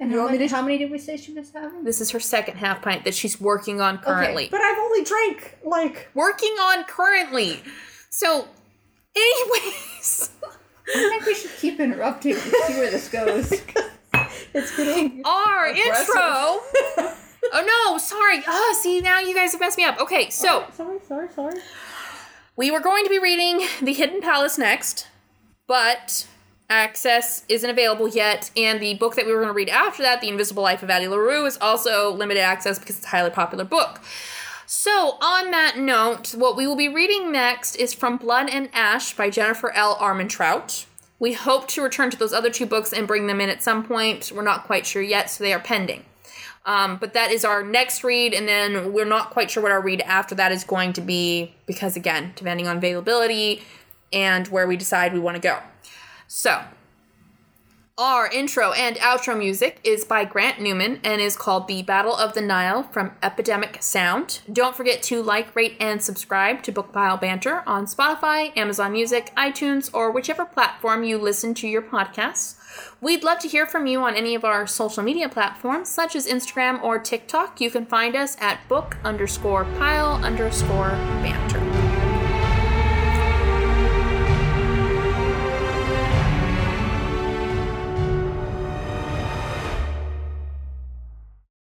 and how many, how many did we say she was having? This is her second half pint that she's working on currently. But I've only drank like working on currently. So, anyways, I think we should keep interrupting to see where this goes. It's getting. Our Aggressive. intro. oh no, sorry. Oh, see now you guys have messed me up. Okay, so Sorry, sorry, sorry. we were going to be reading The Hidden Palace next, but access isn't available yet, and the book that we were going to read after that, The Invisible Life of Addie LaRue, is also limited access because it's a highly popular book. So, on that note, what we will be reading next is From Blood and Ash by Jennifer L. Armentrout. We hope to return to those other two books and bring them in at some point. We're not quite sure yet, so they are pending. Um, but that is our next read, and then we're not quite sure what our read after that is going to be because, again, depending on availability and where we decide we want to go. So, our intro and outro music is by Grant Newman and is called The Battle of the Nile from Epidemic Sound. Don't forget to like, rate, and subscribe to Book Pile Banter on Spotify, Amazon Music, iTunes, or whichever platform you listen to your podcasts. We'd love to hear from you on any of our social media platforms, such as Instagram or TikTok. You can find us at book underscore pile underscore banter.